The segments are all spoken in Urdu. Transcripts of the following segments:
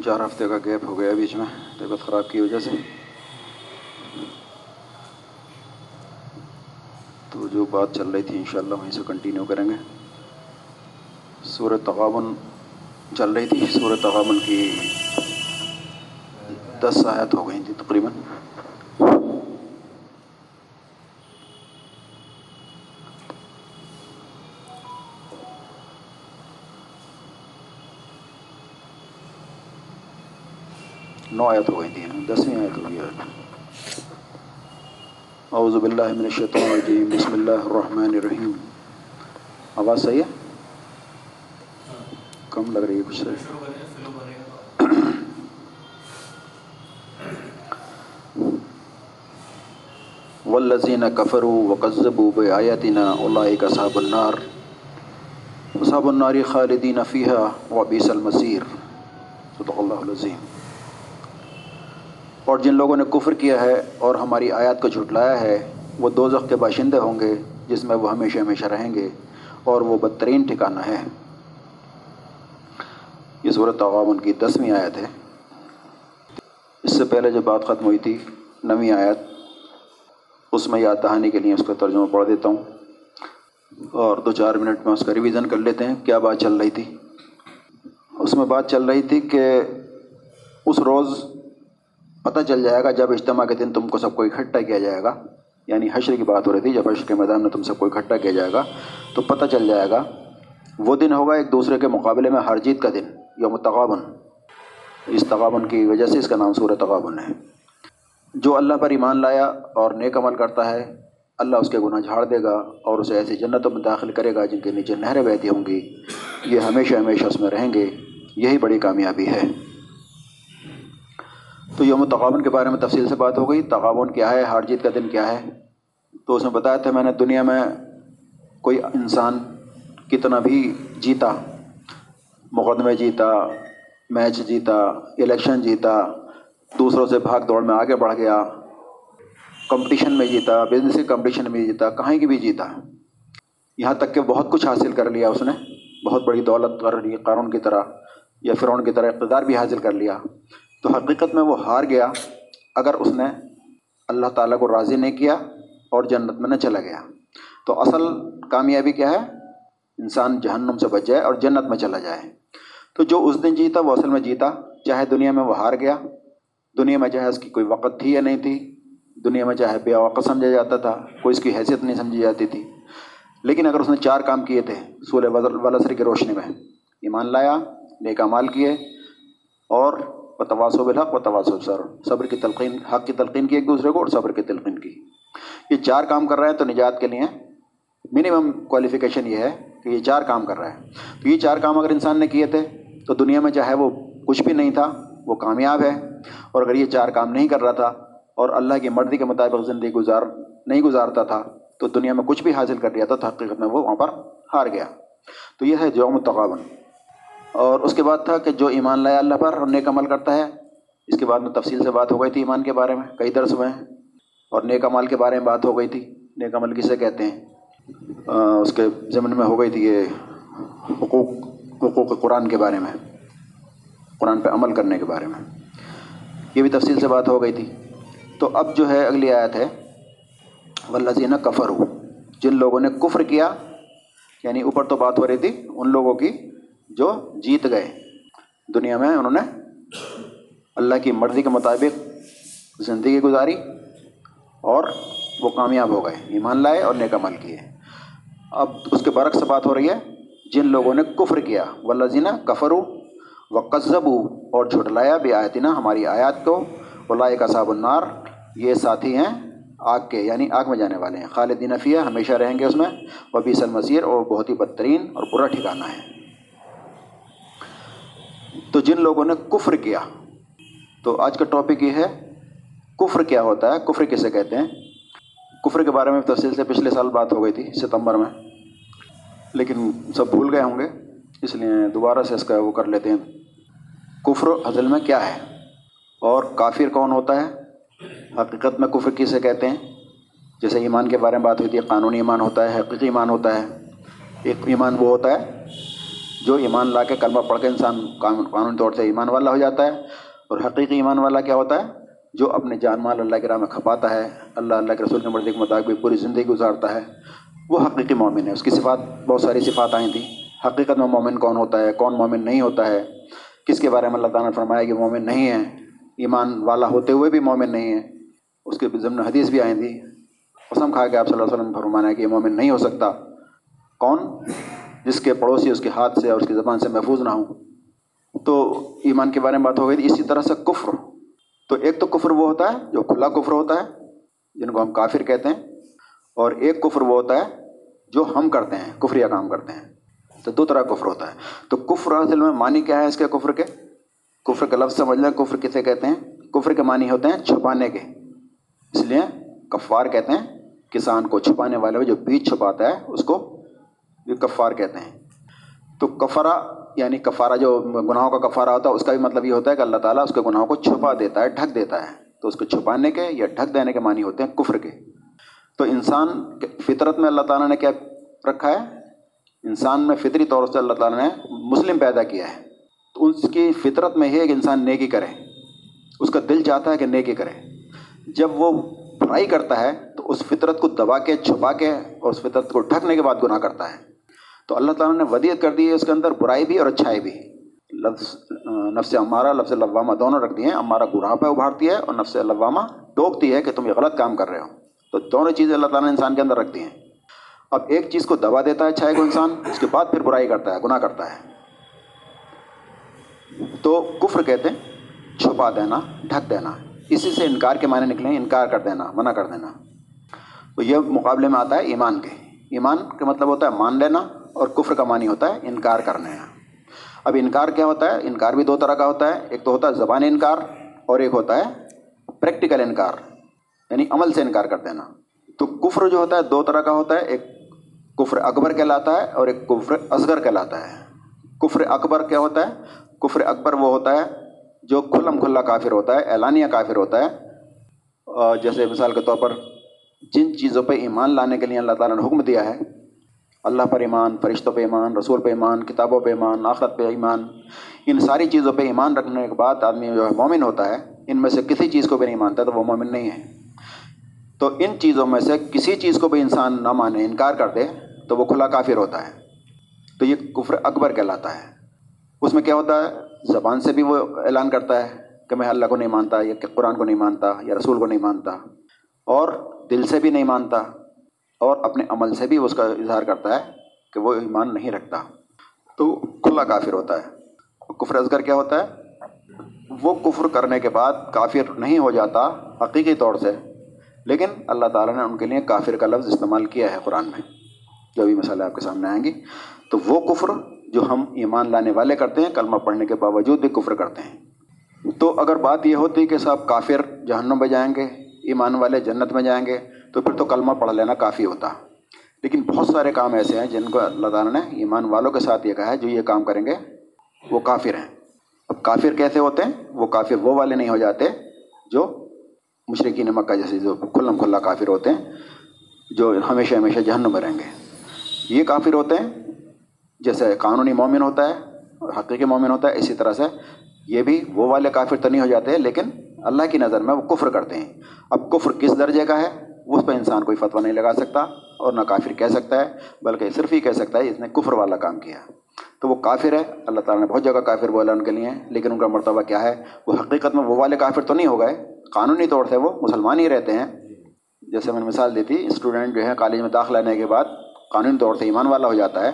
تین چار ہفتے کا گیپ ہو گیا بیچ میں، طبیعت خراب کی وجہ سے۔ تو جو بات چل رہی تھی، انشاءاللہ وہیں سے کنٹینیو کریں گے۔ سورہ تغابن چل رہی تھی، سورہ تغابن کی دس آیت ہو گئی تھی تقریباً۔ نو آیت ہو گئی تھی دسویں آیت ہوئی ہے اعوذ باللہ من الشیطان الرجیم، بسم اللہ الرحمن الرحیم۔ آواز صحیح ہے؟ کم لگ رہی ہے کچھ سے والذین کفروا وکذبوا بآیاتنا اولئک اصحاب النار۔ اصحاب النار خالدین فیہا وبئس المصیر۔ صدق اللہ العظیم۔ اور جن لوگوں نے کفر کیا ہے اور ہماری آیات کو جھٹلایا ہے، وہ دو کے باشندے ہوں گے جس میں وہ ہمیشہ ہمیشہ رہیں گے اور وہ بدترین ٹھکانہ ہے یہ صورت تعاون کی دسویں آیت ہے۔ اس سے پہلے جو بات ختم ہوئی تھی، نویں آیت، اس میں یاد دہانی کے لیے اس کا ترجمہ پڑھ دیتا ہوں۔ اور دو چار منٹ میں اس کا ریویژن کر لیتے ہیں۔ کیا بات چل رہی تھی؟ اس میں بات چل رہی تھی کہ اس روز پتہ چل جائے گا جب اجتماع کے دن تم کو سب کو اکٹھا کیا جائے گا یعنی حشر کی بات ہو رہی تھی، جب حشر کے میدان میں تم سب کو اکٹھا کیا جائے گا، تو پتہ چل جائے گا وہ دن ہوگا ایک دوسرے کے مقابلے میں ہر جیت کا دن، یوم تغابن اس تغابن کی وجہ سے اس کا نام سورہ تغابن ہے۔ جو اللہ پر ایمان لایا اور نیک عمل کرتا ہے، اللہ اس کے گناہ جھاڑ دے گا اور اسے ایسی جنتوں میں داخل کرے گا جن کے نیچے نہریں بہتی ہوں گی۔ یہ ہمیشہ ہمیشہ اس میں رہیں گے۔ یہی بڑی کامیابی ہے۔ تو یوم تغابن کے بارے میں تفصیل سے بات ہو گئی۔ تغابن کیا ہے؟ ہار جیت کا دن کیا ہے؟ تو اس میں بتایا تھا میں نے، دنیا میں کوئی انسان کتنا بھی جیتا، مقدمے جیتا، میچ جیتا، الیکشن جیتا، دوسروں سے بھاگ دوڑ میں آگے بڑھ گیا، کمپٹیشن میں جیتا بزنس کے کمپٹیشن میں جیتا، کہیں کی بھی جیتا۔ یہاں تک کہ بہت کچھ حاصل کر لیا اس نے۔ بہت بڑی دولت کر لی قارون کی طرح یا فرعون کی طرح اقتدار بھی حاصل کر لیا۔ تو حقیقت میں وہ ہار گیا اگر اس نے اللہ تعالیٰ کو راضی نہیں کیا اور جنت میں نہ چلا گیا۔ تو اصل کامیابی کیا ہے؟ انسان جہنم سے بچ جائے اور جنت میں چلا جائے۔ تو جو اس دن جیتا وہ اصل میں جیتا، چاہے دنیا میں وہ ہار گیا۔ دنیا میں چاہے اس کی کوئی وقت تھی یا نہیں تھی، دنیا میں چاہے بے وقت سمجھا جاتا تھا، کوئی اس کی حیثیت نہیں سمجھی جاتی تھی۔ لیکن اگر اس نے چار کام کیے تھے، سورہ ولسر کی روشنی میں، ایمان لایا، نیک مال کیے اور و تواس بالحق و تواس سر صبر کی تلقین، حق کی تلقین کی ایک دوسرے کو، اور صبر کی تلقین کی. یہ چار کام کر رہے ہیں تو نجات کے لیے منیمم کوالیفیکیشن یہ ہے کہ یہ چار کام کر رہا ہے. تو یہ چار کام اگر انسان نے کیے تھے تو دنیا میں چاہے وہ کچھ بھی نہیں تھا، وہ کامیاب ہے. اور اگر یہ چار کام نہیں کر رہا تھا اور اللہ کی مرضی کے مطابق زندگی گزار، نہیں گزارتا تھا، تو دنیا میں کچھ بھی حاصل کر لیا تھا، تو حقیقت میں وہ وہاں پر ہار گیا. تو یہ ہے جو متقابن اور اس کے بعد تھا کہ جو ایمان لایا اللہ پر اور نیک عمل کرتا ہے، اس کے بعد میں تفصیل سے بات ہو گئی تھی ایمان کے بارے میں، کئی درس ہوئے ہیں۔ اور نیک عمل کے بارے میں بات ہو گئی تھی۔ نیک عمل کسے کہتے ہیں؟ اس کے ضمن میں ہو گئی تھی یہ حقوق حقوق قرآن کے بارے میں، قرآن پہ عمل کرنے کے بارے میں۔ یہ بھی تفصیل سے بات ہو گئی تھی۔ تو اب جو ہے، اگلی آیت ہے۔ ولزینہ کفر ہو جن لوگوں نے کفر کیا یعنی اوپر تو بات ہو رہی تھی، ان لوگوں کی جو جیت گئے دنیا میں انہوں نے اللہ کی مرضی کے مطابق زندگی گزاری اور وہ کامیاب ہو گئے، ایمان لائے اور نیک عمل کیے۔ اب اس کے برعکس بات ہو رہی ہے، جن لوگوں نے کفر کیا ولزینہ کفر و قذب اور جھٹلایا بھی آیتنا ہماری آیات کو اللہ کا صاب النار، یہ ساتھی ہیں آگ کے یعنی آگ میں جانے والے ہیں۔ خالدین فیہ ہمیشہ رہیں گے اس میں وہ بھی اور بہت ہی بدترین اور برا ٹھکانا ہے۔ تو جن لوگوں نے کفر کیا، تو آج کا ٹاپک یہ ہے، کفر کیا ہوتا ہے؟ کفر کسے کہتے ہیں؟ کفر کے بارے میں تفصیل سے پچھلے سال بات ہو گئی تھی، ستمبر میں۔ لیکن سب بھول گئے ہوں گے، اس لیے دوبارہ سے اس کا وہ کر لیتے ہیں۔ کفر حضل میں کیا ہے؟ اور کافر کون ہوتا ہے؟ حقیقت میں کفر کسے کہتے ہیں؟ جیسے ایمان کے بارے میں بات ہوئی تھی، قانونی ایمان ہوتا ہے، حقیقی ایمان ہوتا ہے۔ ایک ایمان وہ ہوتا ہے جو ایمان لا کے کلمہ پڑھ کے انسان قانونی طور سے ایمان والا ہو جاتا ہے اور حقیقی ایمان والا کیا ہوتا ہے؟ جو اپنے جان مال اللہ کے راہ میں کھپاتا ہے، اللہ اللہ کے رسول کے مرضی کے مطابق پوری زندگی گزارتا ہے، وہ حقیقی مومن ہے۔ اس کی صفات بہت ساری صفات آئی تھیں۔ حقیقت میں مومن کون ہوتا ہے؟ کون مومن نہیں ہوتا ہے؟ کس کے بارے میں اللہ تعالیٰ نے فرمایا کہ مومن نہیں ہے؟ ایمان والا ہوتے ہوئے بھی مومن نہیں ہے۔ اس کے ضمن حدیث بھی آئی تھی قسم کھا کے آپ صلی اللہ علیہ وسلم فرمانا ہے کہ یہ مومن نہیں ہو سکتا۔ کون؟ جس کے پڑوسی اس کے ہاتھ سے اور اس کی زبان سے محفوظ نہ ہوں۔ تو ایمان کے بارے میں بات ہو گئی تھی، اسی طرح سے کفر۔ تو ایک تو کفر وہ ہوتا ہے جو کھلا کفر ہوتا ہے، جن کو ہم کافر کہتے ہیں، اور ایک کفر وہ ہوتا ہے جو ہم کرتے ہیں، کفریہ کام کرتے ہیں۔ تو دو طرح کفر ہوتا ہے۔ تو کفر اصل میں معنی کیا ہے اس کے کفر کے؟ کفر کا لفظ سمجھ لیں کفر کسے کہتے ہیں؟ کفر کے معنی ہوتے ہیں چھپانے کے۔ اس لیے کفار کہتے ہیں، کسان کو چھپانے والے جو بیج چھپاتا ہے، اس کو کفار کہتے ہیں۔ تو کفرا یعنی کفارہ جو گناہوں کا کفارہ ہوتا ہے، اس کا بھی مطلب یہ ہوتا ہے کہ اللہ تعالیٰ اس کے گناہوں کو چھپا دیتا ہے، ڈھک دیتا ہے۔ تو اس کو چھپانے کے یا ڈھک دینے کے معنی ہوتے ہیں کفر کے۔ تو انسان فطرت میں اللہ تعالیٰ نے کیا رکھا ہے؟ انسان میں فطری طور سے اللہ تعالیٰ نے مسلم پیدا کیا ہے۔ تو اس کی فطرت میں ہے کہ انسان نیکی کرے۔ اس کا دل چاہتا ہے کہ نیکی کرے۔ جب وہ برائی کرتا ہے اس فطرت کو دبا کے، چھپا کے اور اس فطرت کو ڈھکنے کے بعد گناہ کرتا ہے۔ تو اللہ تعالیٰ نے ودیت کر دی ہے اس کے اندر، برائی بھی اور اچھائی بھی۔ لفظ، نفس عمارہ لفظ لوامہ دونوں رکھ دیے ہیں۔ ہمارا گناہ پہ ابھارتی ہے اور نفس لوامہ ٹوکتی ہے کہ تم یہ غلط کام کر رہے ہو۔ تو دونوں چیزیں اللہ تعالیٰ نے انسان کے اندر رکھ دی ہیں۔ اب ایک چیز کو دبا دیتا ہے اچھائی کو انسان، اس کے بعد پھر برائی کرتا ہے، گناہ کرتا ہے۔ تو کفر کہتے ہیں، چھپا دینا، ڈھک دینا۔ اسی سے انکار کے معنی نکلیں انکار کر دینا، منع کر دینا۔ تو یہ مقابلے میں آتا ہے ایمان کے۔ ایمان کا مطلب ہوتا ہے مان لینا اور کفر کا معنی ہوتا ہے انکار کرنے اب انکار کیا ہوتا ہے؟ انکار بھی دو طرح کا ہوتا ہے۔ ایک تو ہوتا ہے زبان انکار اور ایک ہوتا ہے پریکٹیکل انکار یعنی عمل سے انکار کر دینا۔ تو کفر جو ہوتا ہے دو طرح کا ہوتا ہے، ایک کفر اکبر کہلاتا ہے اور ایک کفر اصغر کہلاتا ہے۔ کفر اکبر کیا ہوتا ہے؟ کفر اکبر وہ ہوتا ہے جو کھلم کھلا کافر ہوتا ہے، اعلانیہ کافر ہوتا ہے۔ جیسے مثال کے طور پر جن چیزوں پہ ایمان لانے کے لیے اللہ تعالیٰ نے حکم دیا ہے، اللہ پر ایمان، فرشتوں پہ ایمان، رسول پہ ایمان، کتابوں پہ ایمان، آخرت پہ ایمان، ان ساری چیزوں پہ ایمان رکھنے کے بعد آدمی جو ہے مومن ہوتا ہے، ان میں سے کسی چیز کو بھی نہیں مانتا تو وہ مومن نہیں ہے۔ تو ان چیزوں میں سے کسی چیز کو بھی انسان نہ مانے، انکار کر دے تو وہ کھلا کافر ہوتا ہے۔ تو یہ کفر اکبر کہلاتا ہے۔ اس میں کیا ہوتا ہے؟ زبان سے بھی وہ اعلان کرتا ہے کہ میں اللہ کو نہیں مانتا یا قرآن کو نہیں مانتا یا رسول کو نہیں مانتا۔ اور دل سے بھی نہیں مانتا اور اپنے عمل سے بھی اس کا اظہار کرتا ہے کہ وہ ایمان نہیں رکھتا۔ تو کھلا کافر ہوتا ہے۔ کفر ازگر کیا ہوتا ہے؟ وہ کفر کرنے کے بعد کافر نہیں ہو جاتا حقیقی طور سے۔ لیکن اللہ تعالیٰ نے ان کے لیے کافر کا لفظ استعمال کیا ہے قرآن میں۔ جو بھی مسئلہ آپ کے سامنے آئیں گی۔ تو وہ کفر جو ہم ایمان لانے والے کرتے ہیں، کلمہ پڑھنے کے باوجود بھی کفر کرتے ہیں۔ تو اگر بات یہ ہوتی کہ صاحب کافر جہنم میں جائیں گے ایمان والے جنت میں جائیں گے، تو پھر تو کلمہ پڑھ لینا کافی ہوتا۔ لیکن بہت سارے کام ایسے ہیں جن کو اللہ تعالیٰ نے ایمان والوں کے ساتھ یہ کہا ہے، جو یہ کام کریں گے، وہ کافر ہیں۔ اب کافر کیسے ہوتے ہیں؟ وہ کافر وہ والے نہیں ہو جاتے جو مشرقین مکہ جیسے جو کھلم کھلا کافر ہوتے ہیں، جو ہمیشہ ہمیشہ جہنم میں رہیں گے۔ یہ کافر ہوتے ہیں، جیسے قانونی مومن ہوتا ہے اور حقیقی مومن ہوتا ہے، اسی طرح سے یہ بھی وہ والے کافر تو نہیں ہو جاتے، لیکن اللہ کی نظر میں وہ کفر کرتے ہیں۔ اب کفر کس درجے کا ہے؟ اس پہ انسان کوئی فتویٰ نہیں لگا سکتا اور نہ کافر کہہ سکتا ہے، بلکہ صرف ہی کہہ سکتا ہے، اس نے کفر والا کام کیا۔ تو وہ کافر ہے۔ اللہ تعالیٰ نے بہت جگہ کافر بولا ان کے لیے، لیکن ان کا مرتبہ کیا ہے؟ وہ حقیقت میں وہ والے کافر تو نہیں ہو گئے۔ قانونی طور سے وہ مسلمان ہی رہتے ہیں۔ جیسے میں نے مثال دی تھی، اسٹوڈنٹ جو ہے کالج میں داخلہ لینے کے بعد قانونی طور سے ایمان والا ہو جاتا ہے۔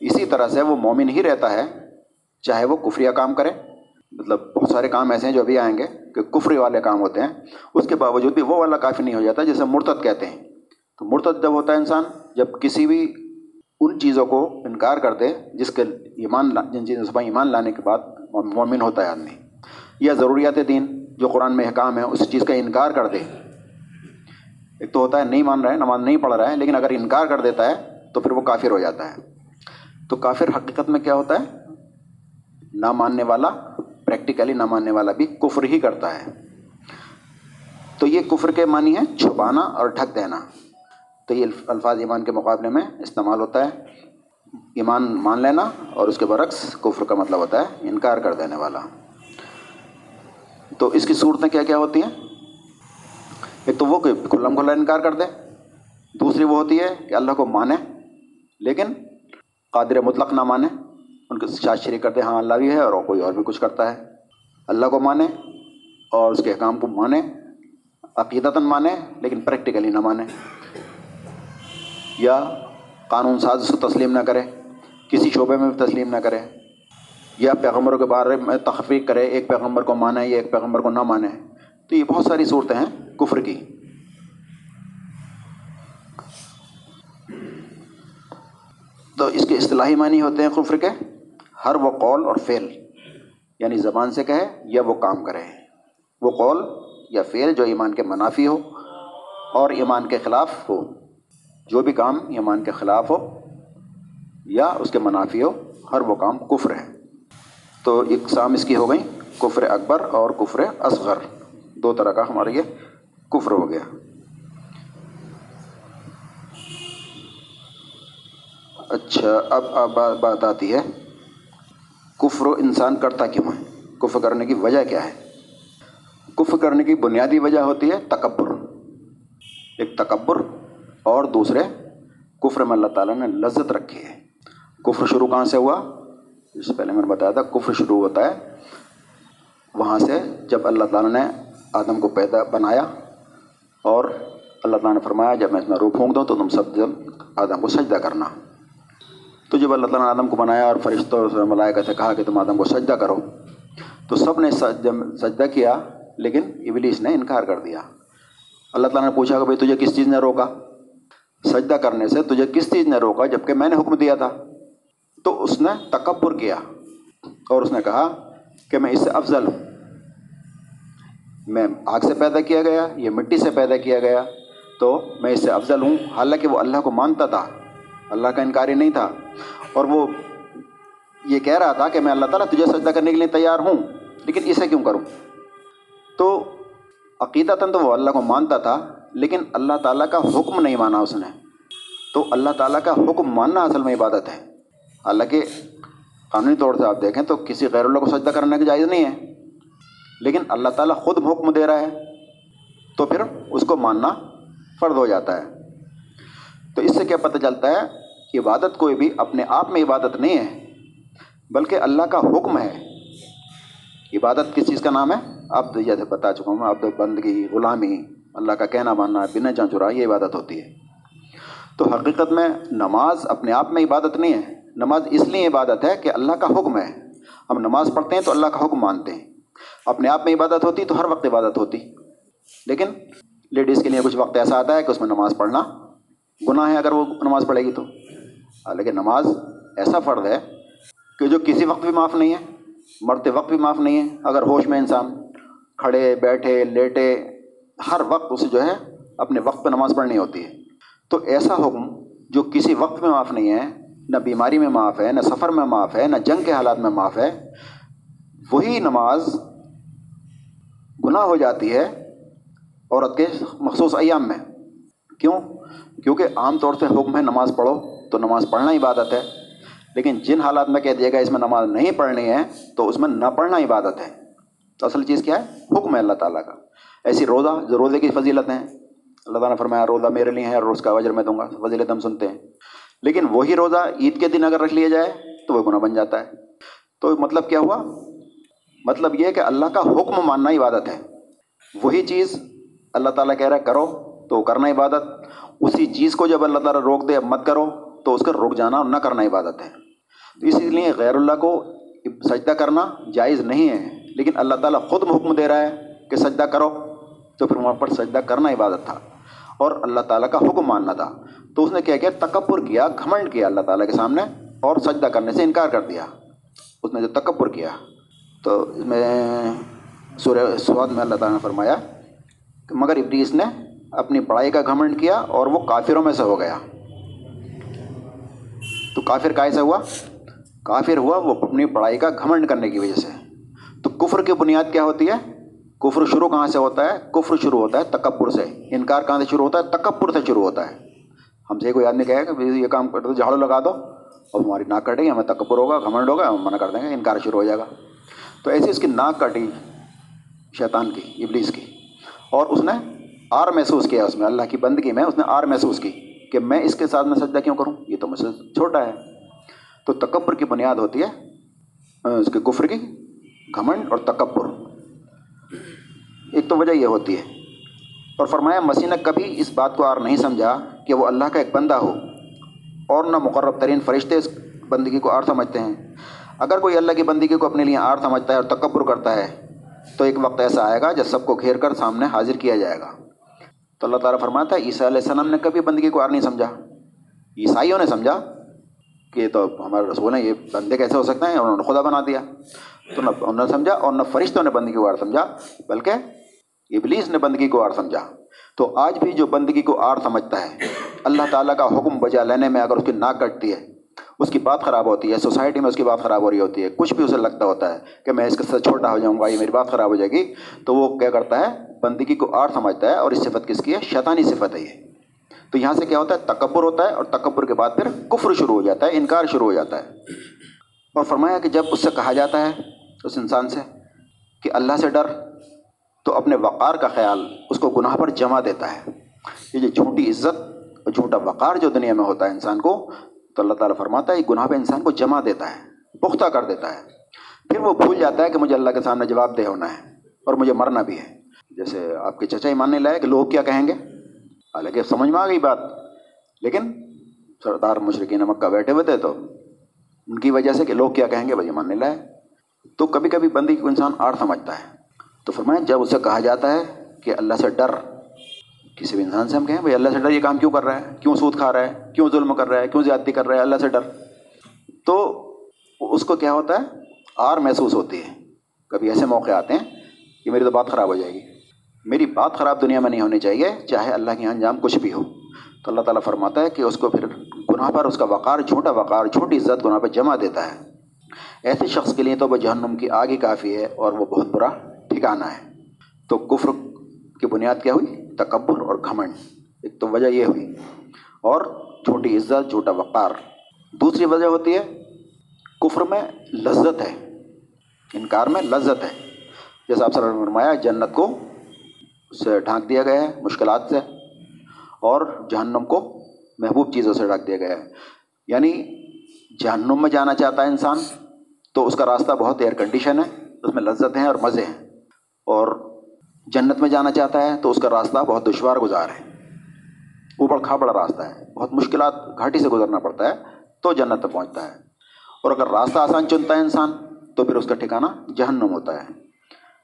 اسی طرح سے وہ مومن ہی رہتا ہے، چاہے وہ کفریہ کام کرے۔ مطلب بہت سارے کام ایسے ہیں جو ابھی آئیں گے۔ کہ کفری والے کام ہوتے ہیں، اس کے باوجود بھی وہ والا کافی نہیں ہو جاتا جسے مرتد کہتے ہیں۔ تو مرتد جب ہوتا ہے انسان، جب کسی بھی ان چیزوں کو انکار کر دے، جس کے ایمان جن چیزوں سے ایمان لانے کے بعد مومن ہوتا ہے آدمی، یا ضروریات دین جو قرآن میں حکام ہے، اس چیز کا انکار کر دے۔ ایک تو ہوتا ہے نہیں مان رہا ہے، نماز نہیں پڑھ رہا ہے، لیکن اگر انکار کر دیتا ہے، تو پھر وہ کافر ہو جاتا ہے۔ تو کافر حقیقت میں کیا ہوتا ہے؟ نہ ماننے والا پریکٹیکلی نہ ماننے والا بھی کفر ہی کرتا ہے۔ تو یہ کفر کے معنی ہے چھپانا اور ڈھک دینا۔ تو یہ الفاظ ایمان کے مقابلے میں استعمال ہوتا ہے۔ ایمان مان لینا اور اس کے برعکس کفر کا مطلب ہوتا ہے انکار کر دینے والا۔ تو اس کی صورتیں کیا کیا ہوتی ہیں؟ ایک تو وہ کہ کھلم کھلا انکار کر دے، دوسری وہ ہوتی ہے کہ اللہ کو مانے، لیکن قادر مطلق نہ مانے۔ ان کے ساتھ شریک کرتے ہیں ہاں اللہ بھی ہے اور کوئی اور بھی کچھ کرتا ہے۔ اللہ کو مانے اور اس کے احکام کو مانے، عقیدتاً مانے، لیکن پریکٹیکلی نہ مانے۔ یا قانون ساز کو تسلیم نہ کرے، کسی شعبے میں بھی تسلیم نہ کرے۔ یا پیغمبروں کے بارے میں تخفیق کرے، ایک پیغمبر کو مانے، یا ایک پیغمبر کو نہ مانے۔ تو یہ بہت ساری صورتیں ہیں کفر کی۔ تو اس کے اصطلاحی معنی ہوتے ہیں کفر کے۔ ہر وہ قول اور فعل یعنی زبان سے کہے یا وہ کام کرے۔ وہ قول یا فعل جو ایمان کے منافی ہو اور ایمان کے خلاف ہو۔ جو بھی کام ایمان کے خلاف ہو یا اس کے منافی ہو، ہر وہ کام کفر ہے۔ تو اقسام اس کی ہو گئیں کفر اکبر اور کفر اصغر۔ دو طرح کا ہمارا یہ کفر ہو گیا۔ اچھا اب اب بات آتی ہے۔ کفر انسان کرتا کیوں ہے؟ کفر کرنے کی وجہ کیا ہے؟ کفر کرنے کی بنیادی وجہ ہوتی ہے تکبر۔ ایک تکبر اور دوسرے کفر میں اللہ تعالیٰ نے لذت رکھی ہے۔ کفر شروع کہاں سے ہوا؟ جس سے پہلے میں نے بتایا تھا، کفر شروع ہوتا ہے وہاں سے جب اللہ تعالیٰ نے آدم کو پیدا بنایا اور اللہ تعالیٰ نے فرمایا، جب میں اس میں روح پھونک دوں تو تم سب جب آدم کو سجدہ کرنا۔ تو جب اللہ تعالیٰ نے آدم کو بنایا اور فرشتوں سے ملائکہ سے کہا کہ تم آدم کو سجدہ کرو، تو سب نے سجدہ کیا، لیکن ابلیس نے انکار کر دیا۔ اللہ تعالیٰ نے پوچھا کہ بھائی تجھے کس چیز نے روکا؟ سجدہ کرنے سے تجھے کس چیز نے روکا جبکہ میں نے حکم دیا تھا؟ تو اس نے تکبر کیا اور اس نے کہا کہ میں اس سے افضل ہوں۔ میں آگ سے پیدا کیا گیا، یہ مٹی سے پیدا کیا گیا، تو میں اس سے افضل ہوں۔ حالانکہ وہ اللہ کو مانتا تھا۔ اللہ کا انکاری نہیں تھا۔ اور وہ یہ کہہ رہا تھا کہ میں اللہ تعالیٰ تجھے سجدہ کرنے کے لیے تیار ہوں، لیکن اسے کیوں کروں؟ تو عقیدتاً تو وہ اللہ کو مانتا تھا، لیکن اللہ تعالیٰ کا حکم نہیں مانا اس نے۔ تو اللہ تعالیٰ کا حکم ماننا اصل میں عبادت ہے۔ حالانکہ قانونی طور سے آپ دیکھیں تو کسی غیر اللہ کو سجدہ کرنے کی جائز نہیں ہے، لیکن اللہ تعالیٰ خود حکم دے رہا ہے۔ تو پھر اس کو ماننا فرد ہو جاتا ہے۔ تو اس سے کیا پتہ چلتا ہے عبادت کوئی بھی اپنے آپ میں عبادت نہیں ہے، بلکہ اللہ کا حکم ہے۔ عبادت کس چیز کا نام ہے؟ اب جیسے بتا چکا ہوں میں اب بندگی، غلامی، اللہ کا کہنا ماننا، بنا چان چرا یہ عبادت ہوتی ہے۔ تو حقیقت میں نماز اپنے آپ میں عبادت نہیں ہے، نماز اس لیے عبادت ہے کہ اللہ کا حکم ہے۔ ہم نماز پڑھتے ہیں تو اللہ کا حکم مانتے ہیں۔ اپنے آپ میں عبادت ہوتی تو ہر وقت عبادت ہوتی۔ لیکن لیڈیز کے لیے کچھ وقت ایسا آتا ہے کہ اس میں نماز پڑھنا گناہ ہے، اگر وہ نماز پڑھے گی تو۔ ہاں، لیکن نماز ایسا فرض ہے کہ جو کسی وقت بھی معاف نہیں ہے، مرتے وقت بھی معاف نہیں ہے، اگر ہوش میں انسان کھڑے، بیٹھے، لیٹے، ہر وقت اسے جو ہے اپنے وقت پہ نماز پڑھنی ہوتی ہے۔ تو ایسا حکم جو کسی وقت میں معاف نہیں ہے، نہ بیماری میں معاف ہے، نہ سفر میں معاف ہے، نہ جنگ کے حالات میں معاف ہے، وہی نماز گناہ ہو جاتی ہے عورت کے مخصوص ایام میں۔ کیوں؟ کیونکہ عام طور سے حکم ہے نماز پڑھو۔ تو نماز پڑھنا عبادت ہے۔ لیکن جن حالات میں کہہ دیا گیا اس میں نماز نہیں پڑھنی ہے، تو اس میں نہ پڑھنا عبادت ہے۔ تو اصل چیز کیا ہے؟ حکم ہے اللہ تعالیٰ کا۔ ایسی روزہ، جو روزے کی فضیلت ہیں۔ اللہ تعالیٰ نے فرمایا، روزہ میرے لیے ہے روز کا وجر میں دوں گا۔ فضیلت ہم سنتے ہیں۔ لیکن وہی روزہ عید کے دن اگر رکھ لیا جائے، تو وہ گناہ بن جاتا ہے۔ تو مطلب کیا ہوا؟ مطلب یہ کہ اللہ کا حکم ماننا عبادت ہے۔ وہی چیز اللہ تعالیٰ کہہ رہا ہے، کرو تو کرنا عبادت۔ اسی چیز کو جب اللہ تعالیٰ روک دے، اب مت کرو۔ تو اس کا رک جانا اور نہ کرنا عبادت ہے۔ تو اسی لیے غیر اللہ کو سجدہ کرنا جائز نہیں ہے، لیکن اللہ تعالیٰ خود حکم دے رہا ہے کہ سجدہ کرو۔ تو پھر وہاں پر سجدہ کرنا عبادت تھا اور اللہ تعالیٰ کا حکم ماننا تھا۔ تو اس نے کیا کیا؟ تکبر کیا، گھمنڈ کیا اللہ تعالیٰ کے سامنے اور سجدہ کرنے سے انکار کر دیا۔ اس نے جو تکبر کیا، تو اس میں سورہ سواد میں اللہ تعالیٰ نے فرمایا کہ مگر ابلیس نے اپنی پڑھائی کا گھمنڈ کیا اور وہ کافروں میں سے ہو گیا۔ تو کافر کائے سے ہوا؟ کافر ہوا وہ اپنی پڑھائی کا گھمنڈ کرنے کی وجہ سے۔ تو کفر کی بنیاد کیا ہوتی ہے؟ کفر شروع کہاں سے ہوتا ہے؟ کفر شروع ہوتا ہے تکبر سے۔ انکار کہاں سے شروع ہوتا ہے؟ تکبر سے شروع ہوتا ہے۔ ہم سے کوئی آدمی کہے کہ یہ کام کر دو، جھاڑو لگا دو۔ اور ہماری ناک کٹے گی، ہمیں تکبر ہوگا، گھمنڈ ہوگا، ہم منع کر دیں گے، انکار شروع ہو جائے گا۔ تو ایسی اس کی ناک کٹی شیطان کی، ابلیس کی۔ اور اس نے آر محسوس کیا اس میں، اللہ کی بندگی میں اس نے آر محسوس کی۔ کہ میں اس کے ساتھ میں سجدہ کیوں کروں؟ یہ تو مجھ سے چھوٹا ہے۔ تو تکبر کی بنیاد ہوتی ہے اس کے کفر کی گھمنڈ اور تکبر۔ ایک تو وجہ یہ ہوتی ہے۔ اور فرمایا، مسیح نے کبھی اس بات کو آر نہیں سمجھا کہ وہ اللہ کا ایک بندہ ہو۔ اور نہ مقرب ترین فرشتے اس بندگی کو آر سمجھتے ہیں۔ اگر کوئی اللہ کی بندگی کو اپنے لیے آر سمجھتا ہے اور تکبر کرتا ہے، تو ایک وقت ایسا آئے گا جب سب کو گھیر کر سامنے حاضر کیا جائے گا۔ تو اللہ تعالیٰ فرماتا ہے عیسیٰ علیہ السلام نے کبھی بندگی کو آر نہیں سمجھا۔ عیسائیوں نے سمجھا کہ تو ہمارے رسول ہیں، یہ بندے کیسے ہو سکتے ہیں؟ اور انہوں نے خدا بنا دیا۔ تو نہ انہوں نے سمجھا اور نہ فرشتوں نے بندگی کو آر سمجھا، بلکہ ابلیس نے بندگی کو آر سمجھا۔ تو آج بھی جو بندگی کو آر سمجھتا ہے، اللہ تعالیٰ کا حکم بجا لینے میں اگر اس کی ناک کٹتی ہے اس کی بات خراب ہوتی ہے، سوسائٹی میں اس کی بات خراب ہو رہی ہوتی ہے۔ کچھ بھی اسے لگتا ہوتا ہے کہ میں اس کے ساتھ چھوٹا ہو جاؤں گا، یہ میری بات خراب ہو جائے گی، تو وہ کیا کرتا ہے؟ بندگی کو آر سمجھتا ہے اور اس صفت کس کی ہے؟ شیطانی صفت ہے یہ۔ تو یہاں سے کیا ہوتا ہے؟ تکبر ہوتا ہے اور تکبر کے بعد پھر کفر شروع ہو جاتا ہے، انکار شروع ہو جاتا ہے۔ اور فرمایا کہ جب اس سے کہا جاتا ہے، اس انسان سے، کہ اللہ سے ڈر، تو اپنے وقار کا خیال اس کو گناہ پر جمع دیتا ہے۔ یہ جو جھوٹی عزت اور جھوٹا وقار جو دنیا میں ہوتا ہے انسان کو تو اللہ تعالیٰ فرماتا ہے، یہ گناہ پہ انسان کو جمع دیتا ہے، پختہ کر دیتا ہے۔ پھر وہ بھول جاتا ہے کہ مجھے اللہ کے سامنے جواب دہ ہونا ہے اور مجھے مرنا بھی ہے۔ جیسے آپ کے چچا ہی ماننے لائے کہ لوگ کیا کہیں گے؟ حالانکہ سمجھ میں آ گئی بات۔ لیکن سردار مشرقین مکہ بیٹھے ہوئے تھے تو ان کی وجہ سے کہ لوگ کیا کہیں گے؟ بھائی ماننے لائے۔ تو کبھی کبھی بندی کو انسان آر سمجھتا ہے۔ تو فرمائیں جب اسے کہا جاتا ہے کہ اللہ سے ڈر، کسی بھی انسان سے ہم کہیں، بھائی اللہ سے ڈر، یہ کام کیوں کر رہا ہے؟ کیوں سود کھا رہا ہے؟ کیوں ظلم کر رہا ہے، کیوں زیادتی کر رہا ہے، اللہ سے ڈر۔ تو اس کو کیا ہوتا ہے؟ آر محسوس ہوتی ہے۔ کبھی ایسے موقع آتے ہیں کہ میری تو بات خراب ہو جائے گی۔ میری بات خراب دنیا میں نہیں ہونی چاہیے، چاہے اللہ کی انجام کچھ بھی ہو۔ تو اللہ تعالیٰ فرماتا ہے کہ اس کو پھر گناہ پر، اس کا وقار، چھوٹا وقار، چھوٹی عزت گناہ پہ جمع دیتا ہے۔ ایسے شخص کے لیے تو وہ جہنم کی آگ ہی کافی ہے اور وہ بہت برا ٹھکانا ہے۔ تو کفر کی بنیاد کیا ہوئی؟ تکبر اور گھمنڈ۔ ایک تو وجہ یہ ہوئی۔ اور چھوٹی عزت، جھوٹا وقار۔ دوسری وجہ ہوتی ہے، کفر میں لذت ہے، انکار میں لذت ہے۔ جیسا آپ سر فرمایا، جنت کو سے ڈھانک دیا گیا ہے، مشکلات سے، اور جہنم کو محبوب چیزوں سے ڈھانک دیا گیا ہے۔ یعنی جہنم میں جانا چاہتا ہے انسان، تو اس کا راستہ بہت ایئر کنڈیشن ہے، اس میں لذت ہیں اور مزے ہیں۔ اور جنت میں جانا چاہتا ہے، تو اس کا راستہ بہت دشوار گزار ہے۔ اوپر کھاپڑا راستہ ہے۔ بہت مشکلات گھاٹی سے گزرنا پڑتا ہے، تو جنت تک پہنچتا ہے۔ اور اگر راستہ آسان چنتا ہے انسان، تو پھر اس کا ٹھکانہ جہنم ہوتا ہے۔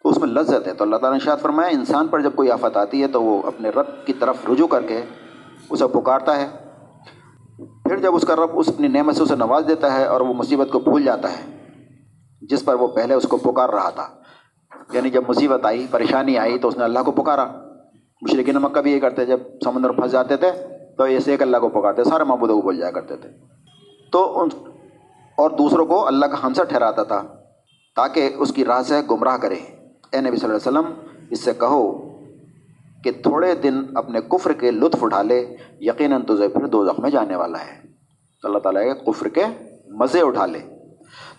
تو اس میں لذت ہے۔ تو اللہ تعالیٰ نے شاید فرمایا، انسان پر جب کوئی آفت آتی ہے، تو وہ اپنے رب کی طرف رجوع کر کے اسے پکارتا ہے۔ پھر جب اس کا رب اس اپنی نعمت سے اسے نواز دیتا ہے اور وہ مصیبت کو بھول جاتا ہے، جس پر وہ پہلے اس کو پکار رہا تھا۔ یعنی جب مصیبت آئی، پریشانی آئی، تو اس نے اللہ کو پکارا۔ مشرقین مکہ بھی یہ کرتے جب سمندر پھنس جاتے تھے تو ایسے ایک اللہ کو پکارتے، سارے معبودوں کو بول جایا کرتے تھے۔ تو ان اور دوسروں کو اللہ کا ہمسا ٹھہراتا تھا تاکہ اس کی راہ سے گمراہ کرے اے نبی صلی اللہ علیہ وسلم، اس سے کہو کہ تھوڑے دن اپنے کفر کے لطف اٹھا لے، یقیناً تجھے پھر دو میں جانے والا ہے۔ اللہ تعالیٰ کے کفر کے مزے اٹھا لے۔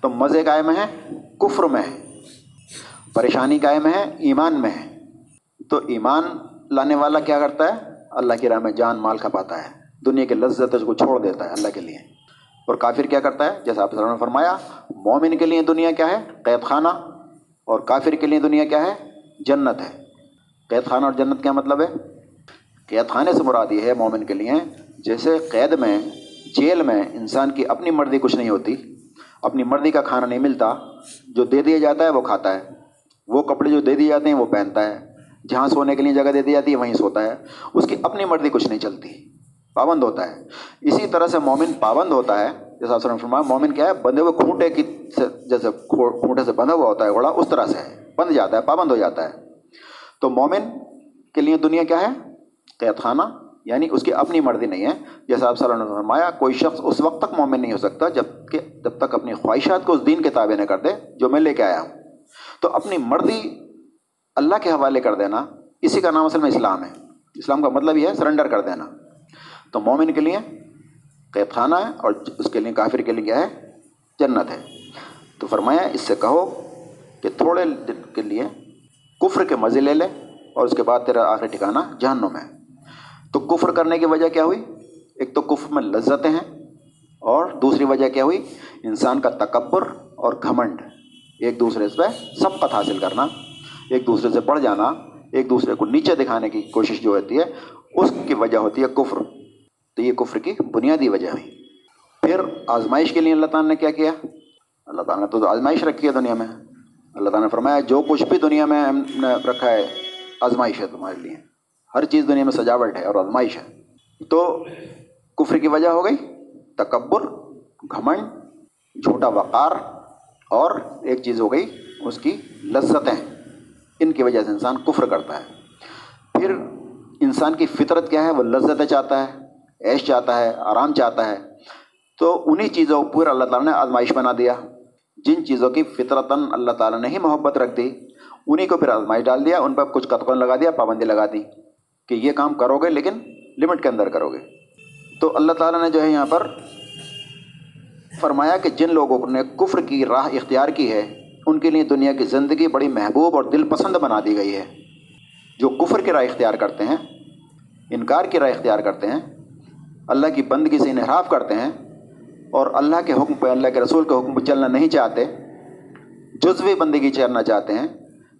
تو مزے قائم ہیں، کفر میں ہے پریشانی قائم ہے، ایمان میں ہے تو ایمان لانے والا کیا کرتا ہے؟ اللہ کی راہ میں جان مال کھپاتا ہے۔ دنیا کے لذت اس کو چھوڑ دیتا ہے اللہ کے لیے۔ اور کافر کیا کرتا ہے؟ جیسا آپ نے فرمایا، مومن کے لیے دنیا کیا ہے؟ قید خانہ۔ اور کافر کے لیے دنیا کیا ہے؟ جنت ہے۔ قید خانہ اور جنت کیا مطلب ہے؟ قید خانے سے مراد یہ ہے مومن کے لیے، جیسے قید میں، جیل میں انسان کی اپنی مرضی کچھ نہیں ہوتی، اپنی مرضی کا کھانا نہیں ملتا، جو دے دیا جاتا ہے وہ کھاتا ہے۔ وہ کپڑے جو دے دیے جاتے ہیں وہ پہنتا ہے۔ جہاں سونے کے لیے جگہ دے دی جاتی ہے، وہیں سوتا ہے۔ اس کی اپنی مرضی کچھ نہیں چلتی۔ پابند ہوتا ہے۔ اسی طرح سے مومن پابند ہوتا ہے۔ جیسا آپ فرمایا، مومن کیا ہے؟ بندھے ہوئے کھونٹے کی جیسے کھونٹے سے بندھا ہوا ہوتا ہے، گھوڑا، اس طرح سے ہے۔ بند جاتا ہے، پابند ہو جاتا ہے۔ تو مومن کے لیے دنیا کیا ہے؟ قید خانہ یعنی اس کی اپنی مرضی نہیں ہے۔ جیسا آپ صلی اللہ علیہ فرمایا، کوئی شخص اس وقت تک مومن نہیں ہو سکتا جبکہ جب تک اپنی خواہشات کو اس دین کے تابع نہ کر دے، جو میں لے کے آیا ہوں۔ تو اپنی مرضی اللہ کے حوالے کر دینا، اسی کا نام اصل میں اسلام ہے۔ اسلام کا مطلب یہ ہے سرنڈر کر دینا۔ تو مومن کے لیے قید خانہ ہے اور اس کے لیے کافر کے لیے کیا ہے؟ جنت ہے۔ تو فرمایا، اس سے کہو کہ تھوڑے دن کے لیے کفر کے مزے لے لے اور اس کے بعد تیرا آخر ٹھکانا جہنم ہے۔ تو کفر کرنے کی وجہ کیا ہوئی؟ ایک تو کفر میں لذتیں ہیں اور دوسری وجہ کیا ہوئی؟ انسان کا تکبر اور گھمنڈ۔ ایک دوسرے سے سبقت حاصل کرنا۔ ایک دوسرے سے بڑھ جانا، ایک دوسرے کو نیچے دکھانے کی کوشش جو ہوتی ہے، اس کی وجہ ہوتی ہے کفر۔ تو یہ کفر کی بنیادی وجہ ہوئی۔ پھر آزمائش کے لیے اللہ تعالیٰ نے کیا کیا؟ اللہ تعالیٰ نے تو آزمائش رکھی ہے دنیا میں۔ اللہ تعالیٰ نے فرمایا، جو کچھ بھی دنیا میں ہم نے رکھا ہے، آزمائش ہے تمہارے لیے۔ ہر چیز دنیا میں سجاوٹ ہے اور آزمائش ہے۔ تو کفر کی وجہ ہو گئی۔ تکبر، گھمنڈ، جھوٹا وقار اور ایک چیز ہو گئی، اس کی لذتیں۔ ان کی وجہ سے انسان کفر کرتا ہے۔ پھر انسان کی فطرت کیا ہے؟ وہ لذتیں چاہتا ہے، عیش چاہتا ہے، آرام چاہتا ہے۔ تو انہی چیزوں پر اللہ تعالیٰ نے آزمائش بنا دیا۔ جن چیزوں کی فطرتاً اللہ تعالیٰ نے ہی محبت رکھ دی انہی کو پھر آزمائش ڈال دیا، ان پر کچھ قطقن لگا دیا، پابندی لگا دی کہ یہ کام کرو گے لیکن لمٹ کے اندر کرو گے۔ تو اللہ تعالیٰ نے جو ہے یہاں پر فرمایا کہ جن لوگوں نے کفر کی راہ اختیار کی ہے ان کے لیے دنیا کی زندگی بڑی محبوب اور دل پسند بنا دی گئی ہے۔ جو کفر کی راہ اختیار کرتے ہیں، انکار کی راہ اختیار کرتے ہیں، اللہ کی بندگی سے انحراف کرتے ہیں اور اللہ کے حکم پہ، اللہ کے رسول کے حکم پہ چلنا نہیں چاہتے، جزوی بندگی چلنا چاہتے ہیں،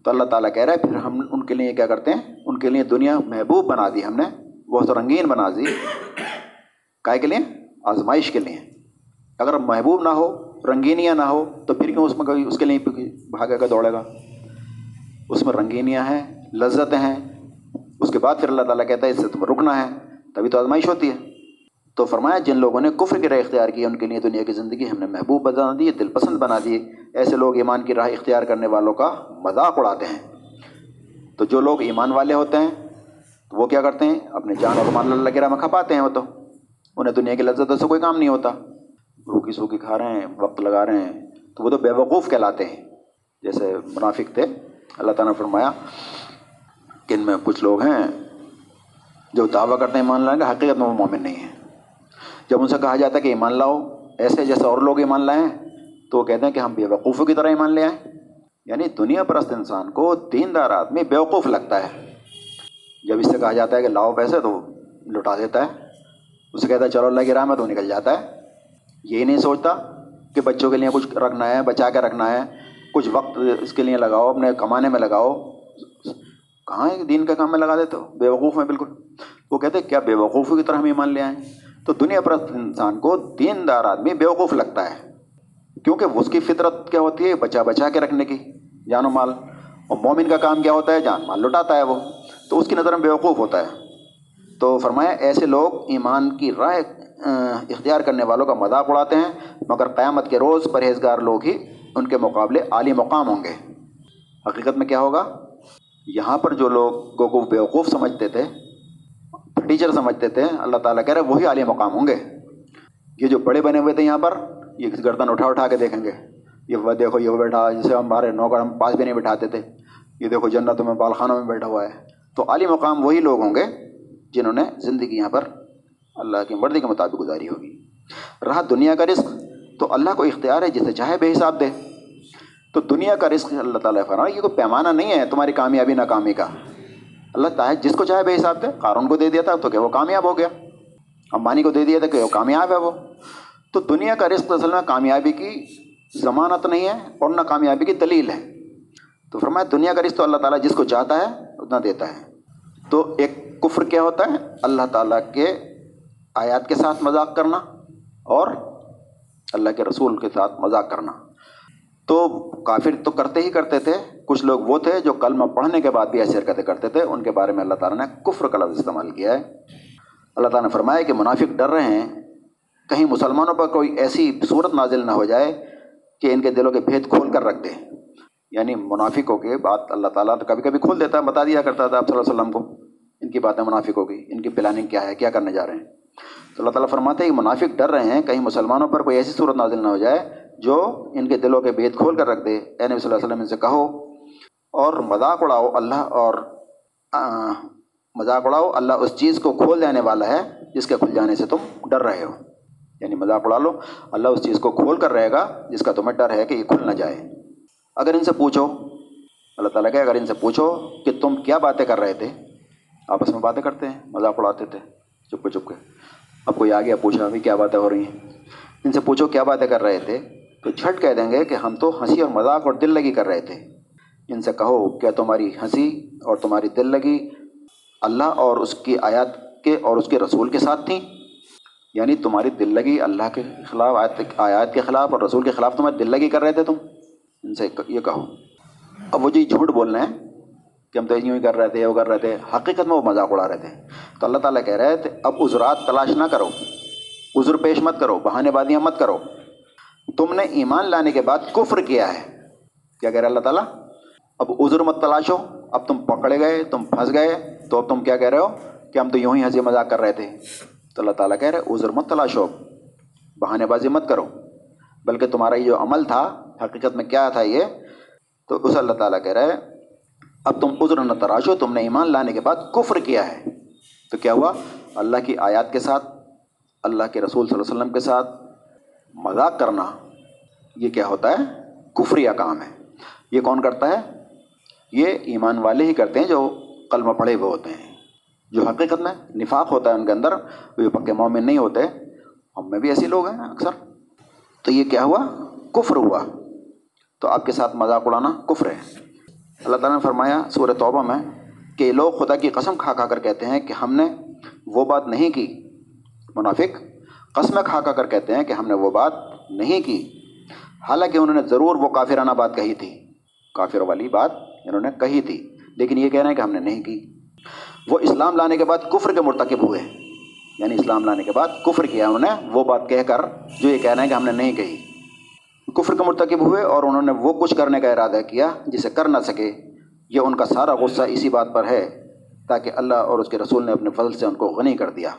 تو اللہ تعالیٰ کہہ رہا ہے، پھر ہم ان کے لیے کیا کرتے ہیں؟ ان کے لیے دنیا محبوب بنا دی ہم نے بہت رنگین بنا دی۔ کائے کے لیے؟ آزمائش کے لیے۔ اگر محبوب نہ ہو رنگینیاں نہ ہو تو پھر کیوں اس میں کبھی اس کے لیے بھاگے گا دوڑے گا؟ اس میں رنگینیاں ہیں، لذتیں ہیں، اس کے بعد پھر اللہ تعالیٰ کہتا ہے اس سے تمہیں رکنا ہے، تبھی تو آزمائش ہوتی ہے۔ تو فرمایا، جن لوگوں نے کفر کی راہ اختیار کی، ان کے لیے دنیا کی زندگی ہم نے محبوب بنا دی دل پسند بنا دی۔ ایسے لوگ ایمان کی راہ اختیار کرنے والوں کا مذاق اڑاتے ہیں۔ تو جو لوگ ایمان والے ہوتے ہیں تو وہ کیا کرتے ہیں؟ اپنے جان اور مان اللہ کی راہ میں کھپاتے ہیں وہ تو۔ انہیں دنیا کی لذتوں سے کوئی کام نہیں ہوتا۔ روکی سوکھی کھا رہے ہیں، وقت لگا رہے ہیں۔ تو وہ تو بے وقوف کہلاتے ہیں۔ جیسے منافق تھے۔ اللہ تعالیٰ نے فرمایا کہ ان میں کچھ لوگ ہیں جو دعویٰ کرتے ہیں ایمان لائیں گے حقیقت میں وہ مومن نہیں ہیں۔ جب ان سے کہا جاتا ہے کہ ایمان لاؤ، ایسے جیسے اور لوگ ایمان لائیں تو وہ کہتے ہیں کہ ہم بے وقوفوں کی طرح ایمان لے آئیں یعنی دنیا پرست انسان کو دین دار آدمی بیوقوف لگتا ہے۔ جب اس سے کہا جاتا ہے کہ لاؤ پیسے تو لٹا دیتا ہے۔ اسے کہتا ہے، چلو اللہ کی راہ میں تو نکل جاتا ہے۔ یہی نہیں سوچتا کہ بچوں کے لیے کچھ رکھنا ہے، بچا کے رکھنا ہے۔ کچھ وقت اس کے لیے لگاؤ، اپنے کمانے میں لگاؤ۔ کہاں ہے دین کا کام میں لگا دیتے ہو؟ بے وقوف میں بالکل۔ وہ کہتے ہیں، کیا بے وقوفوں کی طرح ہم ایمان لے آئیں تو دنیا پرست انسان کو دین دار آدمی بیوقوف لگتا ہے۔ کیونکہ اس کی فطرت کیا ہوتی ہے؟ بچا بچا کے رکھنے کی۔ جان و مال۔ اور مومن کا کام کیا ہوتا ہے؟ جان مال لٹاتا ہے وہ۔ تو اس کی نظر میں بیوقوف ہوتا ہے۔ تو فرمایا، ایسے لوگ ایمان کی رائے اختیار کرنے والوں کا مذاق اڑاتے ہیں، مگر قیامت کے روز پرہیزگار لوگ ہی ان کے مقابلے عالی مقام ہوں گے۔ حقیقت میں کیا ہوگا؟ یہاں پر جو لوگوں کو بیوقوف سمجھتے تھے، ٹیچر سمجھتے تھے، اللہ تعالیٰ کہہ رہے وہی عالیہ مقام ہوں گے۔ یہ جو بڑے بنے ہوئے تھے یہاں پر، یہ گردن اٹھا اٹھا کے دیکھیں گے۔ یہ وہ دیکھو، یہ بیٹھا، جسے ہمارے نوکر ہم پاس بھی نہیں بٹھاتے تھے۔ یہ دیکھو جنت میں بالخانوں میں بیٹھا ہوا ہے۔ تو عالی مقام وہی لوگ ہوں گے جنہوں نے زندگی یہاں پر اللہ کی مرضی کے مطابق گزاری ہوگی۔ رہا دنیا کا رزق، تو اللہ کو اختیار ہے جسے چاہے بے حساب دے۔ تو دنیا کا رزق اللہ تعالیٰ فرما یہ کوئی پیمانہ نہیں ہے تمہاری کامیابی ناکامی کا۔ اللہ تعالیٰ جس کو چاہے بے حساب دے۔ قارون کو دے دیا تھا تو کہ وہ کامیاب ہو گیا۔ امبانی کو دے دیا تھا کہ وہ کامیاب ہے وہ۔ تو دنیا کا رزق اصل میں کامیابی کی ضمانت نہیں ہے اور نہ کامیابی کی دلیل ہے۔ تو فرمایا، دنیا کا رزق تو اللہ تعالیٰ جس کو چاہتا ہے اتنا دیتا ہے۔ تو ایک کفر کیا ہوتا ہے؟ اللہ تعالیٰ کے آیات کے ساتھ مذاق کرنا اور اللہ کے رسول کے ساتھ مذاق کرنا۔ تو کافر تو کرتے ہی کرتے تھے، کچھ لوگ وہ تھے جو کلمہ پڑھنے کے بعد بھی ایسی حرکتیں کرتے تھے، ان کے بارے میں اللہ تعالیٰ نے کفر کا لفظ استعمال کیا ہے۔ اللہ تعالیٰ نے فرمایا کہ منافق ڈر رہے ہیں، کہیں مسلمانوں پر کوئی ایسی صورت نازل نہ ہو جائے کہ ان کے دلوں کے بھید کھول کر رکھ دے۔ یعنی منافقوں کے بات اللہ تعالیٰ تو کبھی کبھی کھول دیتا بتا دیا کرتا تھا آپ صلی اللہ علیہ وسلم کو۔ ان کی باتیں منافقوں کی ان کی پلاننگ کیا ہے، کیا کرنے جا رہے ہیں؟ تو اللہ تعالیٰ فرماتے ہیں کہ منافق ڈر رہے ہیں، کہیں مسلمانوں پر کوئی ایسی صورت نازل نہ ہو جائے جو ان کے دلوں کے بھید کھول کر رکھ دے۔ اے نبی صلی اللہ علیہ وسلم، ان سے کہو اور مذاق اڑاؤ، اللہ اور مذاق اڑاؤ، اللہ اس چیز کو کھول دینے والا ہے جس کے کھل جانے سے تم ڈر رہے ہو۔ یعنی مذاق اڑا لو، اللہ اس چیز کو کھول کر رہے گا جس کا تمہیں ڈر ہے کہ یہ کھل نہ جائے۔ اگر ان سے پوچھو، اللہ تعالیٰ کہ اگر ان سے پوچھو کہ تم کیا باتیں کر رہے تھے؟ آپس میں باتیں کرتے ہیں، مذاق اڑاتے تھے، چپ کے چپ کے۔ اب کوئی آ گیا پوچھا ابھی کیا باتیں ہو رہی ہیں؟ ان سے پوچھو کیا باتیں کر رہے تھے؟ تو جھٹ کہہ دیں گے کہ ہم تو ہنسی اور مذاق اور دل لگی کر رہے تھے۔ ان سے کہو، کیا تمہاری ہنسی اور تمہاری دل لگی اللہ اور اس کی آیات کے اور اس کے رسول کے ساتھ تھیں؟ یعنی تمہاری دل لگی اللہ کے خلاف آیات آیات کے خلاف اور رسول کے خلاف تمہاری دل لگی کر رہے تھے تم؟ ان سے یہ کہو۔ اب وہ جی جھوٹ بول رہے ہیں۔ کہ ہم تو یوں ہی کر رہے تھے، وہ کر رہے تھے۔ حقیقت میں وہ مذاق اڑا رہے تھے۔ تو اللہ تعالیٰ کہہ رہے تھے، اب عذرات تلاش نہ کرو، عذر پیش مت کرو، بہانے بازیاں مت کرو۔ تم نے ایمان لانے کے بعد کفر کیا ہے۔ کیا کہہ رہے اللہ تعالیٰ؟ اب عذر مت تلاش ہو اب تم پکڑے گئے، تم پھنس گئے۔ تو اب تم کیا کہہ رہے ہو؟ کہ ہم تو یوں ہی ہنسی مذاق کر رہے تھے۔ تو اللہ تعالیٰ کہہ رہے عذر مت تلاش ہو بہانے بازی مت کرو۔ بلکہ تمہارا یہ جو عمل تھا، حقیقت میں کیا تھا یہ؟ تو اس اللہ تعالیٰ کہہ رہے اب تم عذر نہ تراشو تم نے ایمان لانے کے بعد کفر کیا ہے۔ تو کیا ہوا؟ اللہ کی آیات کے ساتھ، اللہ کے رسول صلی اللہ علیہ وسلم کے ساتھ مذاق کرنا، یہ کیا ہوتا ہے؟ کفریہ کام ہے۔ یہ کون کرتا ہے؟ یہ ایمان والے ہی کرتے ہیں جو کلمہ پڑھے ہوئے ہوتے ہیں۔ جو حقیقت میں نفاق ہوتا ہے ان کے اندر، وہ پکے مومن نہیں ہوتے۔ ہم میں بھی ایسے لوگ ہیں اکثر۔ تو یہ کیا ہوا؟ کفر ہوا۔ تو آپ کے ساتھ مذاق اڑانا کفر ہے۔ اللہ تعالیٰ نے فرمایا سورہ توبہ میں کہ لوگ خدا کی قسم کھا کھا کر کہتے ہیں کہ ہم نے وہ بات نہیں کی۔ منافق قسمیں کھا کھا کر کہتے ہیں کہ ہم نے وہ بات نہیں کی۔ حالانکہ انہوں نے ضرور وہ کافرانہ بات کہی تھی۔ کافر والی بات انہوں نے کہی تھی۔ لیکن یہ کہہ رہے ہیں کہ ہم نے نہیں کی۔ وہ اسلام لانے کے بعد کفر کے مرتکب ہوئے۔ یعنی اسلام لانے کے بعد کفر کیا انہوں نے، وہ بات کہہ کر جو یہ کہہ رہے ہیں کہ ہم نے نہیں کہی۔ کفر کے مرتکب ہوئے اور انہوں نے وہ کچھ کرنے کا ارادہ کیا جسے کر نہ سکے۔ یہ ان کا سارا غصہ اسی بات پر ہے تاکہ اللہ اور اس کے رسول نے اپنے فضل سے ان کو غنی کر دیا۔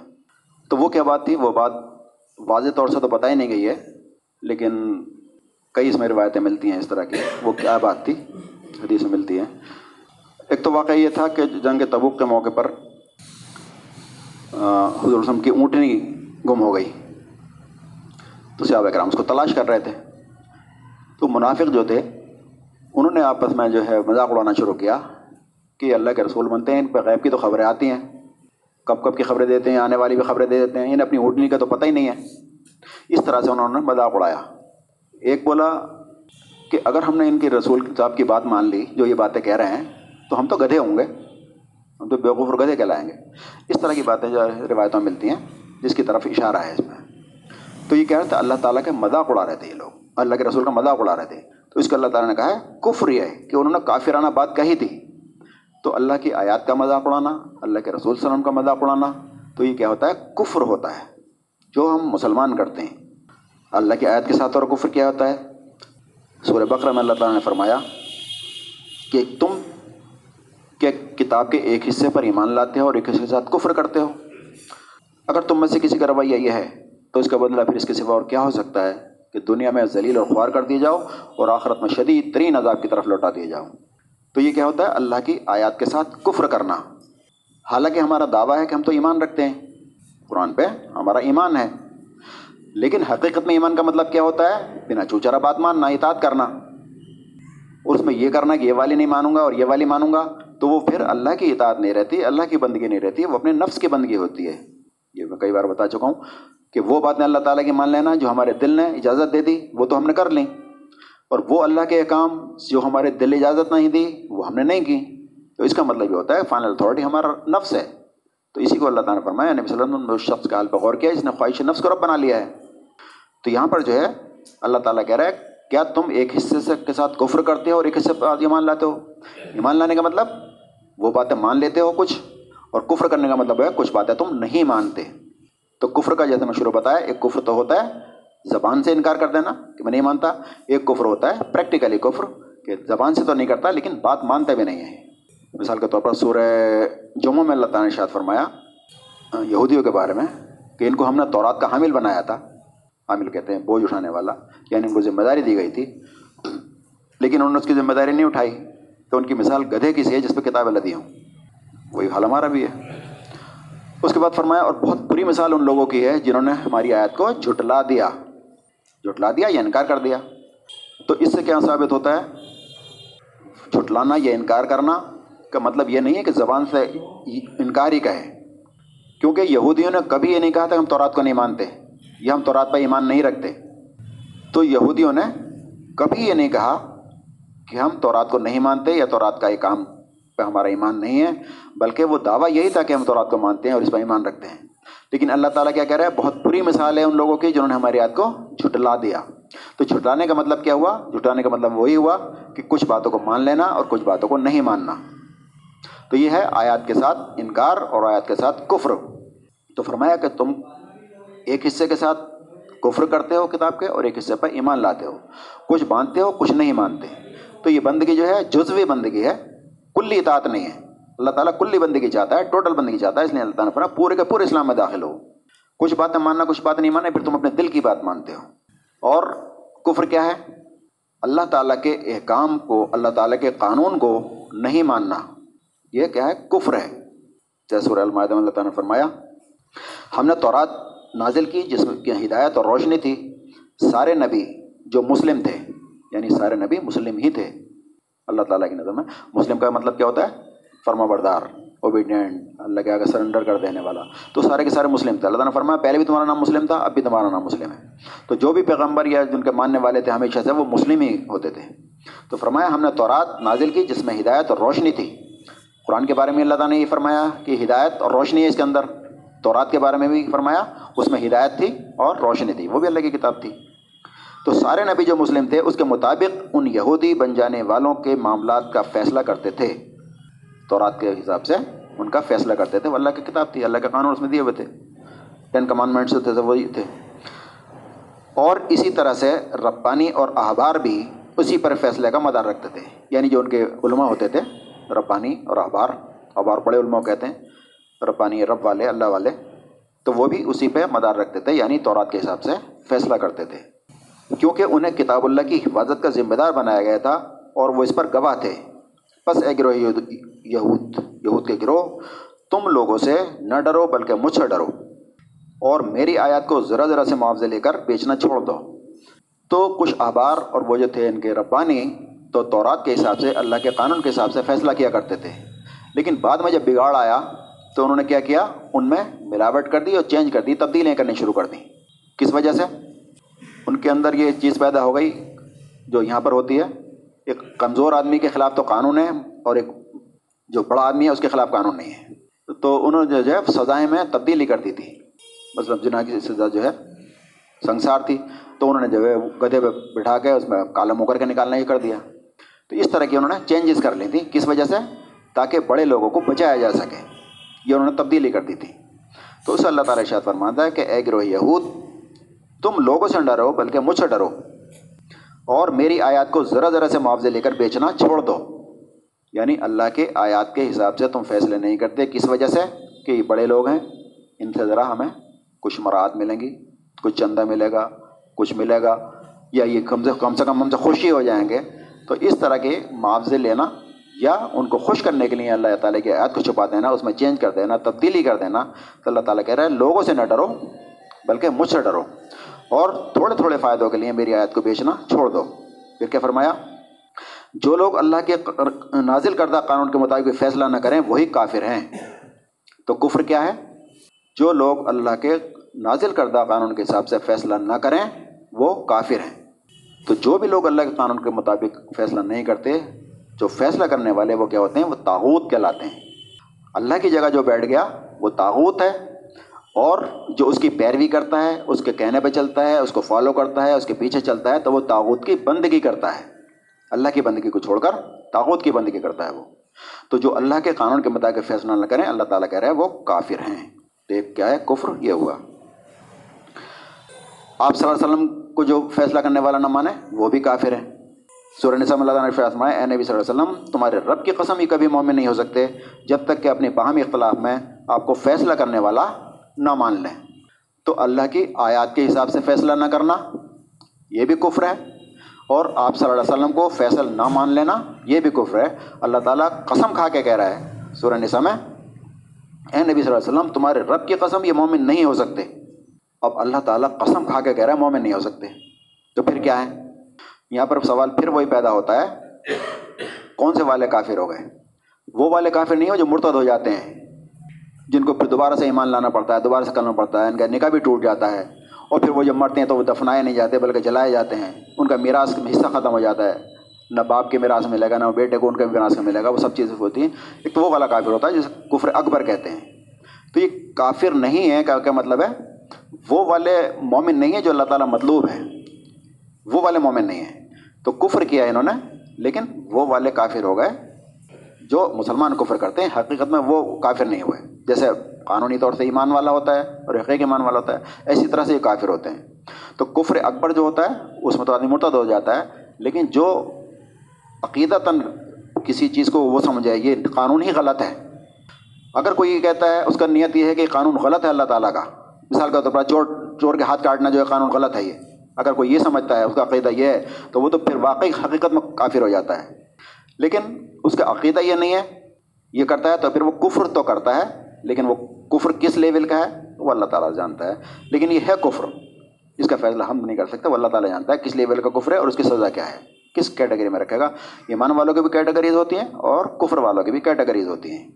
تو وہ کیا بات تھی؟ وہ بات واضح طور سے تو بتائی نہیں گئی ہے، لیکن کئی اس میں روایتیں ملتی ہیں اس طرح کی۔ وہ کیا بات تھی؟ حدیث میں ملتی ہیں۔ ایک تو واقعہ یہ تھا کہ جنگ تبوک کے موقع پر حضور وسلم کی اونٹنی گم ہو گئی۔ تو صحابہ کرام اس کو تلاش کر رہے تھے۔ تو منافق جو تھے، انہوں نے آپس میں جو ہے مذاق اڑانا شروع کیا کہ اللہ کے رسول بنتے ہیں، ان پہ غیب کی تو خبریں آتی ہیں۔ کب کب کی خبریں دیتے ہیں، آنے والی بھی خبریں دے دیتے ہیں انہیں اپنی اونٹنی کا تو پتہ ہی نہیں ہے۔ اس طرح سے انہوں نے مذاق اڑایا۔ ایک بولا کہ اگر ہم نے ان کی رسول صاحب کی بات مان لی، جو یہ باتیں کہہ رہے ہیں، تو ہم تو گدھے ہوں گے۔ ہم تو بیوقوف اور گدھے کہلائیں گے۔ اس طرح کی باتیں جو روایتوں میں ملتی ہیں، جس کی طرف اشارہ ہے اس میں۔ تو یہ کہہ رہے تھے، اللہ تعالیٰ کے مذاق اڑا رہے تھے یہ لوگ۔ اللہ کے رسول کا مذاق اڑا رہے تھے۔ تو اس کو اللہ تعالیٰ نے کہا ہے، کفر یہ ہے کہ انہوں نے کافرانہ بات کہی تھی۔ تو اللہ کی آیات کا مذاق اڑانا، اللہ کے رسول صلی اللہ علیہ وسلم کا مذاق اڑانا، تو یہ کیا ہوتا ہے؟ کفر ہوتا ہے۔ جو ہم مسلمان کرتے ہیں، اللہ کی آیت کے ساتھ اور کفر کیا ہوتا ہے؟ سورہ بقرہ میں اللہ تعالیٰ نے فرمایا کہ تم کہ کتاب کے ایک حصے پر ایمان لاتے ہو اور ایک حصے کے ساتھ کفر کرتے ہو۔ اگر تم میں سے کسی کا رویہ یہ ہے، تو اس کا بدلہ پھر اس کے سوا اور کیا ہو سکتا ہے؟ کہ دنیا میں ذلیل اور خوار کر دیے جاؤ اور آخرت میں شدید ترین عذاب کی طرف لوٹا دیے جاؤ۔ تو یہ کیا ہوتا ہے؟ اللہ کی آیات کے ساتھ کفر کرنا۔ حالانکہ ہمارا دعویٰ ہے کہ ہم تو ایمان رکھتے ہیں۔ قرآن پہ ہمارا ایمان ہے۔ لیکن حقیقت میں ایمان کا مطلب کیا ہوتا ہے؟ بنا چوچرا بات ماننا، اطاعت کرنا۔ اور اس میں یہ کرنا کہ یہ والی نہیں مانوں گا اور یہ والی مانوں گا، تو وہ پھر اللہ کی اطاعت نہیں رہتی، اللہ کی بندگی نہیں رہتی، وہ اپنے نفس کی بندگی ہوتی ہے۔ یہ میں کئی بار بتا چکا ہوں کہ وہ باتیں اللہ تعالیٰ کی مان لینا جو ہمارے دل نے اجازت دے دی، وہ تو ہم نے کر لیں اور وہ اللہ کے کام جو ہمارے دل اجازت نہیں دی، وہ ہم نے نہیں کی۔ تو اس کا مطلب یہ ہوتا ہے فائنل اتھارٹی ہمارا نفس ہے۔ تو اسی کو اللہ تعالیٰ نے فرمایا، نبی صلی اللہ علیہ وسلم اس شخص کا حال غور کیا جس نے خواہش نفس کو رب بنا لیا ہے۔ تو یہاں پر جو ہے، اللہ تعالیٰ کہہ رہا ہے، کیا تم ایک حصے سے کے ساتھ کفر کرتے ہو اور ایک حصے پر ایمان لاتے ہو؟ ایمان لانے کا مطلب وہ باتیں مان لیتے ہو کچھ۔ اور کفر کرنے کا مطلب ہے کچھ باتیں تم نہیں مانتے۔ تو کفر کا جیسے میں شروع بتایا، ایک کفر تو ہوتا ہے زبان سے انکار کر دینا کہ میں نہیں مانتا، ایک کفر ہوتا ہے پریکٹیکلی کفر کہ زبان سے تو نہیں کرتا لیکن بات مانتے بھی نہیں ہے۔ مثال کے طور پر سورہ جمعہ میں اللہ تعالیٰ نے شاد فرمایا یہودیوں کے بارے میں کہ ان کو ہم نے تورات کا حامل بنایا تھا۔ حامل کہتے ہیں بوجھ اٹھانے والا یعنی ان کو ذمہ داری دی گئی تھی۔ لیکن انہوں نے اس کی ذمہ داری نہیں اٹھائی۔ تو ان کی مثال گدھے کی سی ہے جس پہ کتابیں لدی ہوں۔ وہی حال ہمارا بھی ہے۔ اس کے بعد فرمایا، اور بہت بری مثال ان لوگوں کی ہے جنہوں نے ہماری آیت کو جھٹلا دیا۔ جھٹلا دیا یا انکار کر دیا۔ تو اس سے کیا ثابت ہوتا ہے؟ جھٹلانا یا انکار کرنا کا مطلب یہ نہیں ہے کہ زبان سے انکار ہی کہے۔ کیونکہ یہودیوں نے کبھی یہ نہیں کہا تھا کہ ہم تورات کو نہیں مانتے، یا ہم تورات پر ایمان نہیں رکھتے۔ تو یہودیوں نے کبھی یہ نہیں کہا کہ ہم تورات کو نہیں مانتے یا تورات کا ایک کام پہ ہمارا ایمان نہیں ہے، بلکہ وہ دعویٰ یہی تھا کہ ہم تورات کو مانتے ہیں اور اس پہ ایمان رکھتے ہیں۔ لیکن اللہ تعالیٰ کیا کہہ رہا ہے؟ بہت بری مثال ہے ان لوگوں کی جنہوں نے ہماری یاد کو جھٹلا دیا۔ تو جھٹلانے کا مطلب کیا ہوا؟ جھٹلانے کا مطلب وہی ہوا کہ کچھ باتوں کو مان لینا اور کچھ باتوں کو نہیں ماننا۔ تو یہ ہے آیات کے ساتھ انکار اور آیات کے ساتھ کفر۔ تو فرمایا کہ تم ایک حصے کے ساتھ کفر کرتے ہو کتاب کے اور ایک حصے پر ایمان لاتے ہو۔ کچھ مانتے ہو، کچھ نہیں مانتے۔ تو یہ بندگی جو ہے، جزوی بندگی ہے۔ کلی اطاعت نہیں ہے۔ اللہ تعالیٰ کلی بندگی چاہتا ہے ٹوٹل بندگی چاہتا ہے، اس لیے اللہ تعالیٰ نے پورے کے پورے اسلام میں داخل ہو۔ کچھ باتیں ماننا، کچھ بات نہیں ماننا، پھر تم اپنے دل کی بات مانتے ہو۔ اور کفر کیا ہے؟ اللہ تعالیٰ کے احکام کو، اللہ تعالیٰ کے قانون کو نہیں ماننا۔ یہ کیا ہے؟ کفر ہے۔ جیسے المائدہ اللہ تعالیٰ نے فرمایا، ہم نے تورات نازل کی، جس کی ہدایت اور روشنی تھی۔ سارے نبی جو مسلم تھے یعنی سارے نبی مسلم ہی تھے۔ اللہ تعالیٰ کی نظر میں۔ مسلم کا مطلب کیا ہوتا ہے؟ فرما بردار اوبیڈینٹ اللہ کے آگے سرنڈر کر دینے والا۔ تو سارے کے سارے مسلم تھے۔ اللہ تعالیٰ نے فرمایا، پہلے بھی تمہارا نام مسلم تھا، اب بھی تمہارا نام مسلم ہے۔ تو جو بھی پیغمبر یا جن کے ماننے والے تھے، ہمیشہ سے وہ مسلم ہی ہوتے تھے۔ تو فرمایا، ہم نے تورات نازل کی، جس میں ہدایت اور روشنی تھی۔ قرآن کے بارے میں اللہ تعالیٰ نے یہ فرمایا کہ ہدایت اور روشنی ہے اس کے اندر۔ تورات کے بارے میں بھی فرمایا، اس میں ہدایت تھی اور روشنی تھی۔ وہ بھی اللہ کی کتاب تھی۔ تو سارے نبی جو مسلم تھے، اس کے مطابق ان یہودی بن جانے والوں کے معاملات کا فیصلہ کرتے تھے۔ تورات کے حساب سے ان کا فیصلہ کرتے تھے۔ وہ اللہ کی کتاب تھی، اللہ کے قانون اس میں دیے ہوئے تھے۔ ٹین کمانڈمنٹس ہوتے تھے وہی تھے۔ اور اسی طرح سے ربانی اور احبار بھی اسی پر فیصلے کا مدار رکھتے تھے۔ یعنی جو ان کے علماء ہوتے تھے، ربانی اور احبار احبار بڑے علماء کہتے ہیں، ربانی رب والے، اللہ والے، تو وہ بھی اسی پہ مدار رکھتے تھے یعنی تورات کے حساب سے فیصلہ کرتے تھے۔ کیونکہ انہیں کتاب اللہ کی حفاظت کا ذمہ دار بنایا گیا تھا اور وہ اس پر گواہ تھے۔ بس اے گروہ یہود یہود کے گروہ، تم لوگوں سے نہ ڈرو بلکہ مجھ سے ڈرو۔ اور میری آیات کو ذرا ذرا سے معاوضے لے کر بیچنا چھوڑ دو۔ تو کچھ احبار اور وہ جو تھے ان کے ربانی، تو تورات کے حساب سے، اللہ کے قانون کے حساب سے فیصلہ کیا کرتے تھے۔ لیکن بعد میں جب بگاڑ آیا، تو انہوں نے کیا کیا؟ ان میں ملاوٹ کر دی اور چینج کر دی، تبدیلیاں کرنی شروع کر دیں کس وجہ سے؟ ان کے اندر یہ چیز پیدا ہو گئی جو یہاں پر ہوتی ہے۔ ایک کمزور آدمی کے خلاف تو قانون ہے اور ایک جو بڑا آدمی ہے اس کے خلاف قانون نہیں ہے۔ تو انہوں نے جو ہے سزائیں میں تبدیلی کر دی تھی۔ مطلب جنا کی سزا جو ہے سنسار تھی۔ تو انہوں نے جو ہے گدھے پہ بٹھا کے اس میں کالا مو کر کے نکالنا ہی کر دیا۔ تو اس طرح کی انہوں نے چینجز کر لی تھی۔ کس وجہ سے؟ تاکہ بڑے لوگوں کو بچایا جا سکے۔ یہ انہوں نے تبدیلی کر دی تھی۔ تو اس اللہ تعالیٰ اشاد فرماتا ہے کہ اے گروہ یہود تم لوگوں سے ڈرو بلکہ مجھ سے ڈرو۔ اور میری آیات کو ذرا ذرا سے معاوضے لے کر بیچنا چھوڑ دو۔ یعنی اللہ کے آیات کے حساب سے تم فیصلے نہیں کرتے کس وجہ سے؟ کہ یہ بڑے لوگ ہیں، ان سے ذرا ہمیں کچھ مراد ملیں گی، کچھ چندہ ملے گا، کچھ ملے گا، یا یہ کم سے کم سے کم ہم سے خوشی ہو جائیں گے۔ تو اس طرح کے معاوضے لینا یا ان کو خوش کرنے کے لیے اللہ تعالیٰ کی آیات کو چھپا دینا، اس میں چینج کر دینا، تبدیلی کر دینا۔ تو اللہ تعالیٰ کہہ رہا ہے، لوگوں سے نہ ڈرو، بلکہ مجھ سے ڈرو۔ اور تھوڑے تھوڑے فائدوں کے لیے میری آیت کو بیچنا چھوڑ دو۔ پھر کیا فرمایا؟ جو لوگ اللہ کے نازل کردہ قانون کے مطابق فیصلہ نہ کریں، وہی کافر ہیں۔ تو کفر کیا ہے؟ جو لوگ اللہ کے نازل کردہ قانون کے حساب سے فیصلہ نہ کریں، وہ کافر ہیں۔ تو جو بھی لوگ اللہ کے قانون کے مطابق فیصلہ نہیں کرتے، جو فیصلہ کرنے والے وہ کیا ہوتے ہیں؟ وہ تاغوت کہلاتے ہیں۔ اللہ کی جگہ جو بیٹھ گیا، وہ تاغوت ہے۔ اور جو اس کی پیروی کرتا ہے، اس کے کہنے پہ چلتا ہے، اس کو فالو کرتا ہے، اس کے پیچھے چلتا ہے، تو وہ تاغوت کی بندگی کرتا ہے۔ اللہ کی بندگی کو چھوڑ کر تاغوت کی بندگی کرتا ہے وہ۔ تو جو اللہ کے قانون کے مطابق فیصلہ نہ کریں، اللہ تعالیٰ کہہ رہے ہیں وہ کافر ہیں۔ تو ایک کیا ہے؟ کفر، یہ ہوا۔ آپ صلی اللہ علیہ وسلم کو جو فیصلہ کرنے والا نہ مانے، وہ بھی کافر ہے سورہ نسم اللہ تعالیٰ نے فرمایا، اے نبی صلی اللہ علیہ وسلم، تمہارے رب کی قسم ہی کبھی مومن نہیں ہو سکتے۔ جب تک کہ اپنے باہمی اختلاف میں آپ کو فیصلہ کرنے والا نہ مان لیں۔ تو اللہ کی آیات کے حساب سے فیصلہ نہ کرنا، یہ بھی کفر ہے۔ اور آپ صلی اللہ علیہ وسلم کو فیصل نہ مان لینا، یہ بھی کفر ہے۔ اللہ تعالیٰ قسم کھا کے کہہ رہا ہے سورہ نسا میں، اے نبی صلی اللہ علیہ وسلم، تمہارے رب کی قسم یہ مومن نہیں ہو سکتے۔ اب اللہ تعالیٰ قسم کھا کے کہہ رہا ہے مومن نہیں ہو سکتے۔ تو پھر کیا ہے؟ یہاں پر سوال پھر وہی پیدا ہوتا ہے، کون سے والے کافر ہو گئے؟ وہ والے کافر نہیں ہو جو مرتد ہو جاتے ہیں۔ جن کو پھر دوبارہ سے ایمان لانا پڑتا ہے، دوبارہ سے کرنا پڑتا ہے، ان کا نکاح بھی ٹوٹ جاتا ہے۔ اور پھر وہ جب مرتے ہیں تو وہ دفنائے نہیں جاتے، بلکہ جلائے جاتے ہیں۔ ان کا میراث حصہ ختم ہو جاتا ہے۔ نہ باپ کے میراث ملے گا نہ بیٹے کو ان کا میراث ملے گا وہ سب چیزیں ہوتی ہیں۔ ایک تو وہ والا کافر ہوتا ہے جسے کفر اکبر کہتے ہیں۔ تو یہ کافر نہیں ہے کیا مطلب ہے؟ وہ والے مومن نہیں ہیں جو اللہ تعالیٰ مطلوب ہے وہ والے مومن نہیں ہیں۔ تو کفر کیا ہے انہوں نے؟ لیکن وہ والے کافر ہو گئے جو مسلمان کفر کرتے ہیں۔ حقیقت میں وہ کافر نہیں ہوئے۔ جیسے قانونی طور سے ایمان والا ہوتا ہے اور حقیقی ایمان والا ہوتا ہے، ایسی طرح سے یہ کافر ہوتے ہیں۔ تو کفر اکبر جو ہوتا ہے، اس میں تو آدمی مرتد ہو جاتا ہے، لیکن جو عقیدتاً کسی چیز کو وہ سمجھے، یہ قانون ہی غلط ہے۔ اگر کوئی یہ کہتا ہے، اس کا نیت یہ ہے کہ قانون غلط ہے اللہ تعالیٰ کا۔ مثال کا طور پر چور چور کے ہاتھ کاٹنا جو ہے، قانون غلط ہے یہ۔ اگر کوئی یہ سمجھتا ہے، اس کا عقیدہ یہ ہے، تو وہ تو پھر واقعی حقیقت میں کافر ہو جاتا ہے۔ لیکن اس کا عقیدہ یہ نہیں ہے، یہ کرتا ہے تو پھر وہ کفر تو کرتا ہے لیکن وہ کفر کس لیول کا ہے؟ وہ اللہ تعالیٰ جانتا ہے۔ لیکن یہ ہے کفر۔ اس کا فیصلہ ہم نہیں کر سکتے۔ وہ اللہ تعالیٰ جانتا ہے کس لیول کا کفر ہے اور اس کی سزا کیا ہے۔ کس کیٹیگری میں رکھے گا؟ ایمان والوں کی بھی کیٹیگریز ہوتی ہیں اور کفر والوں کی بھی کیٹیگریز ہوتی ہیں۔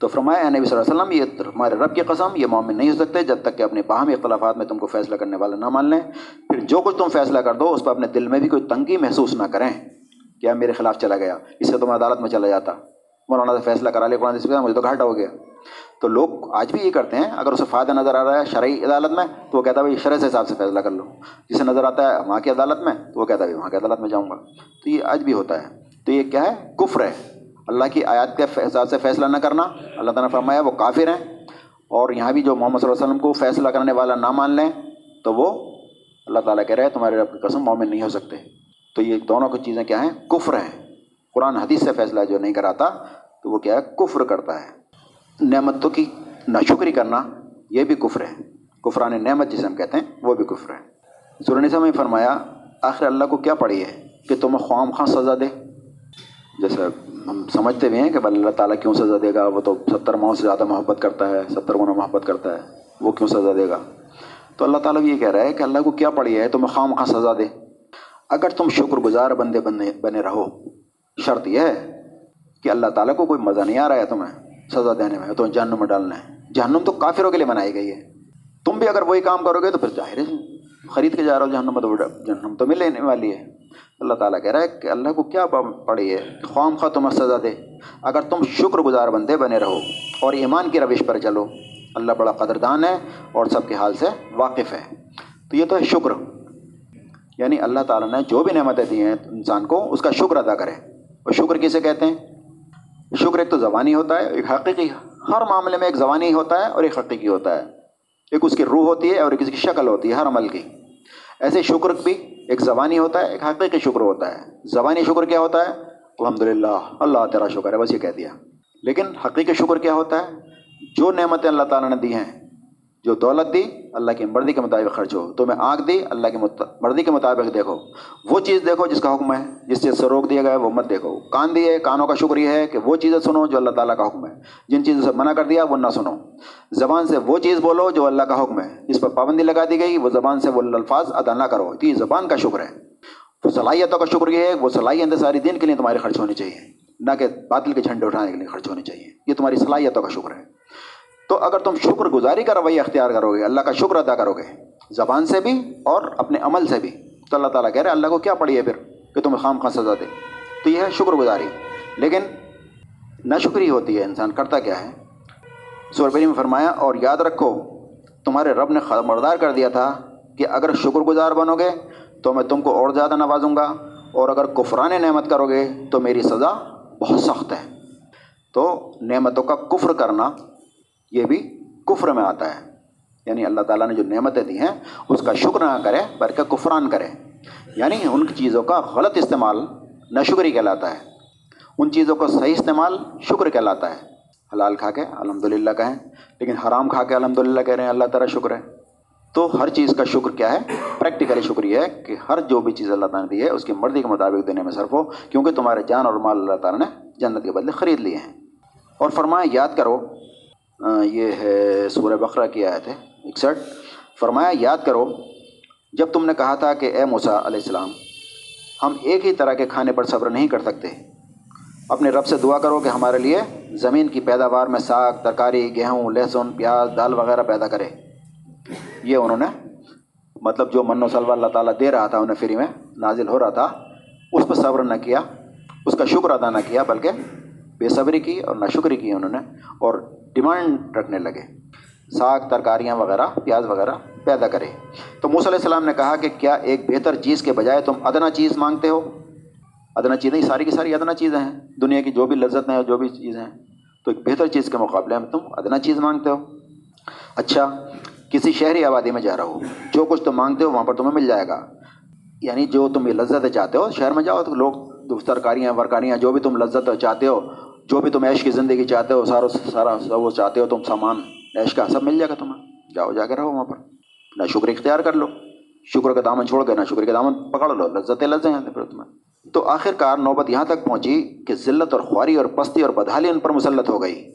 تو فرمایا نبی صلی اللہ علیہ وسلم، یہ ہمارے رب کی قسم، یہ مومن نہیں ہو سکتے جب تک کہ اپنے باہمی اختلافات میں تم کو فیصلہ کرنے والا نہ مان لیں۔ پھر جو کچھ تم فیصلہ کر دو، اس پر اپنے دل میں بھی کوئی تنگی محسوس نہ کریں۔ کہ میرے خلاف چلا گیا؟ اس سے تم عدالت میں چلا جاتا۔ مولانا سے فیصلہ کرا لے قرآن سے مجھے تو گھاٹا ہو گیا۔ تو لوگ آج بھی یہ کرتے ہیں، اگر اسے فائدہ نظر آ رہا ہے شرعی عدالت میں، تو وہ کہتا ہے بھائی شرح سے حساب سے فیصلہ کر لو۔ جسے نظر آتا ہے وہاں کی عدالت میں، تو وہ کہتا ہے وہاں کی عدالت میں جاؤں گا۔ تو یہ آج بھی ہوتا ہے۔ تو یہ کیا ہے؟ کفر ہے۔ اللہ کی آیات کے حساب سے فیصلہ نہ کرنا۔ اللہ تعالیٰ نے فرمایا وہ کافر ہیں۔ اور یہاں بھی جو محمد صلی اللہ علیہ وسلم کو فیصلہ کرنے والا نہ مان لیں، تو وہ اللہ تعالیٰ کہہ رہے تمہارے رب کی قسم مومن نہیں ہو سکتے۔ تو یہ دونوں کی چیزیں کیا ہیں؟ کفر ہیں۔ قرآن حدیث سے فیصلہ جو نہیں کراتا، تو وہ کیا ہے؟ کفر کرتا ہے۔ نعمتوں کی ناشکری کرنا یہ بھی کفر ہے۔ کفران نعمت جسے ہم کہتے ہیں، وہ بھی کفر ہے۔ سورنسا میں فرمایا، آخر اللہ کو کیا پڑی ہے؟ کہ تمہیں خوام خواہ سزا دے۔ جیسے ہم سمجھتے بھی ہیں کہ اللہ تعالیٰ کیوں سزا دے گا؟ وہ تو ستر ماہ سے زیادہ محبت کرتا ہے، ستر گنا محبت کرتا ہے۔ وہ کیوں سزا دے گا؟ تو اللہ تعالیٰ بھی یہ کہہ رہا ہے کہ اللہ کو کیا پڑی ہے؟ تمہیں خواہ خواہ سزا دے۔ اگر تم شکر گزار بندے بنے بنے رہو، شرط یہ ہے کہ اللہ تعالیٰ کو کوئی مزہ نہیں آ رہا ہے تمہیں۔ سزا دینے میں، تو جہنم میں ڈالنا ہے۔ جہنم تو کافروں کے لیے بنائی گئی ہے۔ تم بھی اگر وہی کام کرو گے تو پھر ظاہر ہے۔ خرید کے جا رہا ہو جہنم تو جہنم تو ملنے والی ہے۔ اللہ تعالیٰ کہہ رہا ہے کہ اللہ کو کیا پڑی ہے؟ خوام خواہ تمہیں سزا دے۔ اگر تم شکر گزار بندے بنے رہو اور ایمان کی روش پر چلو، اللہ بڑا قدردان ہے اور سب کے حال سے واقف ہے۔ تو یہ تو ہے شکر۔ یعنی اللہ تعالیٰ نے جو بھی نعمتیں دی ہیں، انسان کو اس کا شکر ادا کرے۔ اور شکر کسے کہتے ہیں؟ شکر ایک تو زبانی ہوتا ہے، ایک حقیقی، ہر معاملے میں ایک زبانی ہوتا ہے اور ایک حقیقی ہوتا ہے۔ ایک اس کی روح ہوتی ہے اور ایک اس کی شکل ہوتی ہے، ہر عمل کی۔ ایسے شکر بھی ایک زبانی ہوتا ہے، ایک حقیقی شکر ہوتا ہے۔ زبانی شکر کیا ہوتا ہے؟ الحمد للہ اللہ تیرا شکر ہے، بس یہ کہہ دیا۔ لیکن حقیقی شکر کیا ہوتا ہے؟ جو نعمتیں اللہ تعالیٰ نے دی ہیں جو دولت دی اللہ کی مرضی کے مطابق خرچ ہو۔ تو میں آنکھ دی اللہ کی مرضی کے مطابق دیکھو۔ وہ چیز دیکھو جس کا حکم ہے، جس چیز سے روک دیا گیا ہے، وہ مت دیکھو۔ کان دیے کانوں کا شکر یہ ہے کہ وہ چیزیں سنو جو اللہ تعالیٰ کا حکم ہے۔ جن چیزوں سے منع کر دیا، وہ نہ سنو۔ زبان سے وہ چیز بولو جو اللہ کا حکم ہے۔ جس پر پابندی لگا دی گئی، وہ زبان سے وہ الفاظ ادا نہ کرو۔ تو یہ زبان کا شکر ہے۔ وہ صلاحیتوں کا شکر یہ ہے، وہ صلاحیت ساری دن کے لیے تمہاری خرچ ہونی چاہیے۔ نہ کہ باطل کے جھنڈے اٹھانے کے لیے خرچ ہونی چاہیے۔ یہ تمہاری صلاحیتوں کا شکر ہے۔ تو اگر تم شکر گزاری کا رویہ اختیار کرو گے، اللہ کا شکر ادا کرو گے، زبان سے بھی اور اپنے عمل سے بھی۔ تو اللہ تعالیٰ کہہ رہے اللہ کو کیا پڑی ہے پھر کہ تمہیں خام خاں سزا دے؟ تو یہ ہے شکر گزاری۔ لیکن ناشکری ہوتی ہے، انسان کرتا کیا ہے؟ سوربری میں فرمایا، اور یاد رکھو، تمہارے رب نے خبردار کر دیا تھا کہ اگر شکر گزار بنو گے تو میں تم کو اور زیادہ نوازوں گا، اور اگر کفران نعمت کرو گے تو میری سزا بہت سخت ہے۔ تو نعمتوں کا کفر کرنا یہ بھی کفر میں آتا ہے۔ یعنی اللہ تعالیٰ نے جو نعمتیں دی ہیں، اس کا شکر نہ کرے، بلکہ کفران کرے۔ یعنی ان چیزوں کا غلط استعمال نہ شکری کہلاتا ہے۔ ان چیزوں کا صحیح استعمال شکر کہلاتا ہے۔ حلال کھا کے الحمد للہ کہیں، لیکن حرام کھا کے الحمد للہ کہہ رہے ہیں، اللہ تعالیٰ شکر ہے۔ تو ہر چیز کا شکر کیا ہے؟ پریکٹیکلی شکر یہ ہے کہ ہر جو بھی چیز اللہ تعالیٰ نے دی ہے، اس کی مرضی کے مطابق دینے میں صرف ہو، کیونکہ تمہارے جان اور مال اللہ تعالیٰ نے جنت کے بدلے خرید لیے ہیں۔ اور فرمائیں یاد کرو یہ ہے سورہ بقرہ کی آیت ہے، اکسٹھ۔ فرمایا، یاد کرو، جب تم نے کہا تھا کہ اے موسیٰ علیہ السلام، ہم ایک ہی طرح کے کھانے پر صبر نہیں کر سکتے۔ اپنے رب سے دعا کرو کہ ہمارے لیے زمین کی پیداوار میں ساگ، ترکاری، گیہوں، لہسن، پیاز، دال وغیرہ پیدا کرے۔ یہ انہوں نے مطلب جو من و صلوہ اللہ تعالیٰ دے رہا تھا، انہیں فری میں نازل ہو رہا تھا، اس پہ صبر نہ کیا، اس کا شکر ادا نہ کیا، بلکہ بے صبری کی اور نہ شکری کی انہوں نے، اور ڈیمانڈ رکھنے لگے۔ ساگ، ترکاریاں وغیرہ، پیاز وغیرہ پیدا کرے۔ تو موسیٰ علیہ السلام نے کہا کہ کیا ایک بہتر چیز کے بجائے تم ادنا چیز مانگتے ہو؟ ادنا چیزیں ساری کی ساری ادنا چیزیں ہیں۔ دنیا کی جو بھی لذت ہیں، جو بھی چیزیں ہیں، تو ایک بہتر چیز کے مقابلے میں تم ادنا چیز مانگتے ہو۔ اچھا کسی شہری آبادی میں جا رہا ہو، جو کچھ تم مانگتے ہو، وہاں پر تمہیں مل جائے گا۔ یعنی جو تم یہ لذت چاہتے ہو، شہر میں جاؤ تو لوگ ترکاریاں ورکاریاں، جو بھی تم لذت چاہتے ہو، جو بھی تم عیش کی زندگی چاہتے ہو، سارا سارا سب وہ چاہتے ہو، تم سامان، عیش کا سب مل جائے گا تمہیں۔ جاؤ، جا کے رہو وہاں پر۔ نہ شکر اختیار کر لو۔ شکر کا دامن چھوڑ کے، نہ شکر کا دامن پکڑ لو۔ لذت لذیں ہیں پھر تمہیں۔ تو آخر کار نوبت یہاں تک پہنچی کہ ذلت اور خواری اور پستی اور بدحالی ان پر مسلط ہو گئی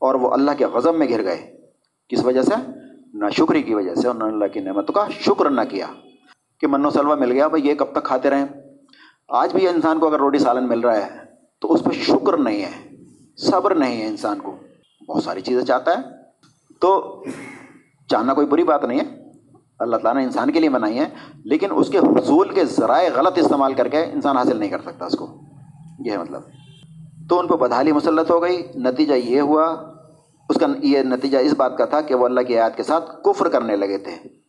اور وہ اللہ کے غضب میں گھر گئے۔ کس وجہ سے؟ نہ شکری کی وجہ سے اور نہ اللہ کی نعمتوں کا شکر نہ کیا کہ من و سلوا مل گیا۔ بھائی، یہ کب تک کھاتے رہیں؟ آج بھی انسان کو اگر روٹی سالن مل رہا ہے، تو اس پہ شکر نہیں ہے، صبر نہیں ہے انسان کو۔ بہت ساری چیزیں چاہتا ہے۔ تو چاہنا کوئی بری بات نہیں ہے۔ اللہ تعالیٰ نے انسان کے لیے بنائی ہے، لیکن اس کے حصول کے ذرائع غلط استعمال کر کے انسان حاصل نہیں کر سکتا اس کو۔ یہ ہے مطلب۔ تو ان پہ بدحالی مسلط ہو گئی۔ نتیجہ یہ ہوا، اس کا یہ نتیجہ اس بات کا تھا کہ وہ اللہ کی آیات کے ساتھ کفر کرنے لگے تھے۔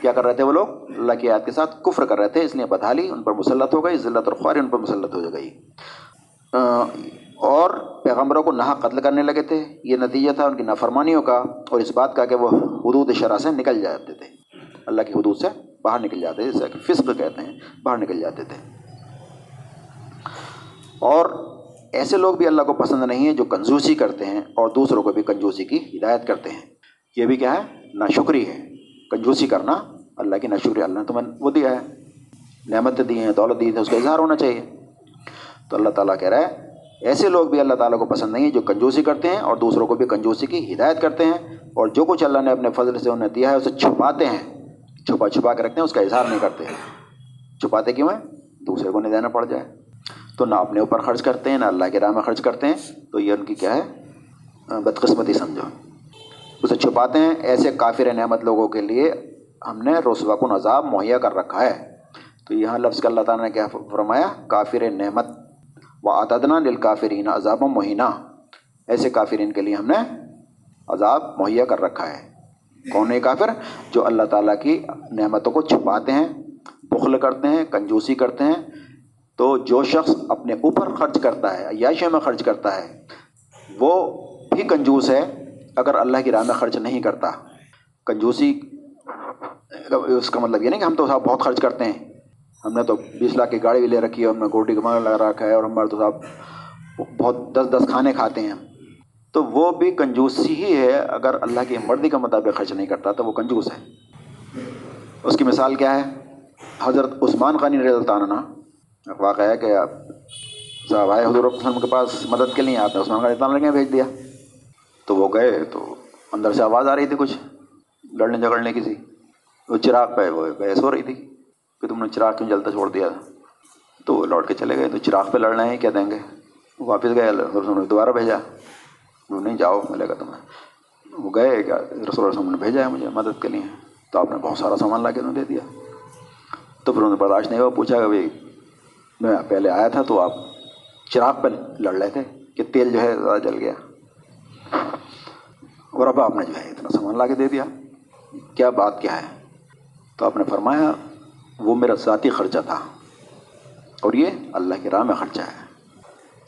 کیا کر رہے تھے وہ لوگ؟ اللہ کی آیات کے ساتھ کفر کر رہے تھے، اس لیے بدحالی ان پر مسلط ہو گئی، ذلت اور خواری ان پر مسلط ہو گئی۔ اور پیغمبروں کو نہا قتل کرنے لگے تھے، یہ نتیجہ تھا ان کی نافرمانیوں کا، اور اس بات کا کہ وہ حدود شرح سے نکل جاتے تھے۔ اللہ کی حدود سے باہر نکل جاتے تھے جیسے کہ فسق کہتے ہیں، باہر نکل جاتے تھے۔ اور ایسے لوگ بھی اللہ کو پسند نہیں ہیں جو کنجوسی کرتے ہیں، اور دوسروں کو بھی کنجوسی کی ہدایت کرتے ہیں۔ یہ بھی کیا ہے؟ نہ شکری ہے۔ کنجوسی کرنا اللہ کی نہ اللہ نے تمہیں وہ دیا ہے نعمت دی ہیں دولت دی ہے اس کا اظہار ہونا چاہیے تو اللہ تعالیٰ کہہ رہا ہے ایسے لوگ بھی اللہ تعالیٰ کو پسند نہیں ہیں جو کنجوسی کرتے ہیں اور دوسروں کو بھی کنجوسی کی ہدایت کرتے ہیں اور جو کچھ اللہ نے اپنے فضل سے انہیں دیا ہے اسے چھپاتے ہیں چھپا چھپا کے رکھتے ہیں اس کا اظہار نہیں کرتے چھپاتے کیوں ہیں دوسرے کو نہیں دینا پڑ جائے تو نہ اپنے اوپر خرچ کرتے ہیں نہ اللہ کے راہ میں خرچ کرتے ہیں تو یہ ان کی کیا ہے بدقسمتی سمجھو اسے چھپاتے ہیں۔ ایسے کافر نعمت لوگوں کے لیے ہم نے رسوا کن عذاب مہیا کر رکھا ہے۔ تو یہاں لفظ کا اللہ تعالیٰ نے کیا فرمایا؟ کافر نعمت۔ و عطدنا دل کافرین عذاب و مہینہ ایسے کافرین کے لیے ہم نے عذاب مہیا کر رکھا ہے۔ کون ہے کافر؟ جو اللہ تعالیٰ کی نعمتوں کو چھپاتے ہیں، بخل کرتے ہیں، کنجوسی کرتے ہیں۔ تو جو شخص اپنے اوپر خرچ کرتا ہے، عیاشیوں میں خرچ کرتا ہے، وہ بھی کنجوس ہے۔ اگر اللہ کی راہ میں خرچ نہیں کرتا، کنجوسی، اس کا مطلب یہ نہیں کہ ہم تو صاحب بہت خرچ کرتے ہیں۔ ہم نے تو بیس لاکھ کی گاڑی بھی لے رکھی ہے، ہم نے گوٹی کما لگا رکھا ہے اور ہمارے تو صاحب بہت دس دس کھانے کھاتے ہیں۔ تو وہ بھی کنجوسی ہی ہے، اگر اللہ کی مرضی کا مطابق خرچ نہیں کرتا تو وہ کنجوس ہے۔ اس کی مثال کیا ہے؟ حضرت عثمان خانی رضی اللہ واقعہ ہے کہ آپ صاحب آئے، حضور وسلم کے پاس مدد کے لیے آپ نے عثمان خان اتنا لڑکے بھیج دیا۔ تو وہ گئے تو اندر سے آواز آ رہی تھی کچھ، لڑنے جھگڑنے کی تھی وہ چراغ پہ وہ بحث ہو رہی تھی کہ تم نے چراغ کیوں جلتا چھوڑ دیا۔ تو وہ لوٹ کے چلے گئے، تو چراغ پہ لڑنا ہے، کیا دیں گے؟ واپس گئے، رسول نے دوبارہ بھیجا۔ وہ نہیں جاؤ ملے گا تمہیں۔ وہ گئے، کیا رسول رسم نے بھیجا ہے مجھے مدد کے لیے؟ تو آپ نے بہت سارا سامان لا کے انہوں دے دیا۔ تو پھر انہوں نے برداشت نہیں ہوا، پوچھا کہ بھائی، میں پہلے آیا تھا تو آپ چراغ پہ لڑ رہے تھے کہ تیل جو ہے زیادہ جل گیا۔ اور اب آپ نے جو ہے اتنا سامان لا کے دے دیا۔ کیا بات کیا ہے؟ تو آپ نے فرمایا، وہ میرا ذاتی خرچہ تھا۔ اور یہ اللہ کی راہ میں خرچہ ہے۔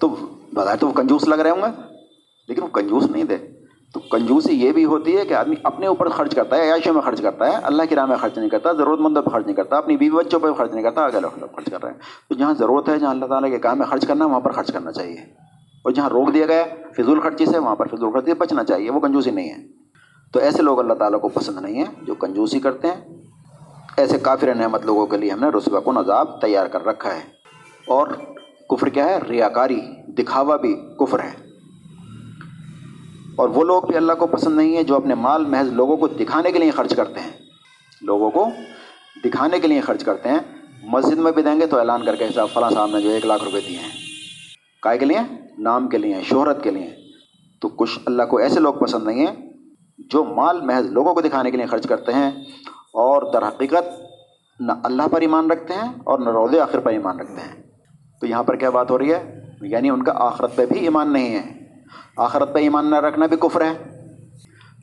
تو بظاہر تو وہ کنجوس لگ رہے ہوں گے۔ لیکن وہ کنجوس نہیں دے تو کنجوسی یہ بھی ہوتی ہے کہ آدمی اپنے اوپر خرچ کرتا ہے، عیاشوں میں خرچ کرتا ہے۔ اللہ کی راہ میں خرچ نہیں کرتا ضرورت مندوں پہ خرچ نہیں کرتا، اپنی بیوی بچوں پہ خرچ نہیں کرتا آگے لوگ خرچ کر رہے ہیں۔ تو جہاں ضرورت ہے، جہاں اللہ تعالیٰ کے کام میں خرچ کرنا ہے، وہاں پر خرچ کرنا چاہیے۔ اور جہاں روک دیا گیا فضول خرچی سے، وہاں پر فضول خرچی سے بچنا چاہیے، وہ کنجوسی نہیں ہے۔ تو ایسے لوگ اللہ تعالیٰ کو پسند نہیں ہیں جو کنجوسی کرتے ہیں۔ ایسے کافر نعمت لوگوں کے لیے ہم نے رسبہ کو عذاب تیار کر رکھا ہے۔ اور کفر کیا ہے؟ ریاکاری، دکھاوا بھی کفر ہے۔ اور وہ لوگ بھی اللہ کو پسند نہیں ہیں جو اپنے مال، محض لوگوں کو دکھانے کے لیے خرچ کرتے ہیں۔ لوگوں کو دکھانے کے لیے خرچ کرتے ہیں۔ مسجد میں بھی دیں گے تو اعلان کر کے حساب، فلاں صاحب نے جو ایک لاکھ روپے دیے ہیں۔ کائے کے لیے، نام کے لیے، شہرت کے لیے۔ تو کچھ اللہ کو ایسے لوگ پسند نہیں ہیں جو مال، محض لوگوں کو دکھانے کے لیے خرچ کرتے ہیں اور در حقیقت نہ اللہ پر ایمان رکھتے ہیں اور نہ روز آخر پر ایمان رکھتے ہیں۔ تو یہاں پر کیا بات ہو رہی ہے؟ یعنی ان کا آخرت پہ بھی ایمان نہیں ہے۔ آخرت پہ ایمان نہ رکھنا بھی کفر ہے۔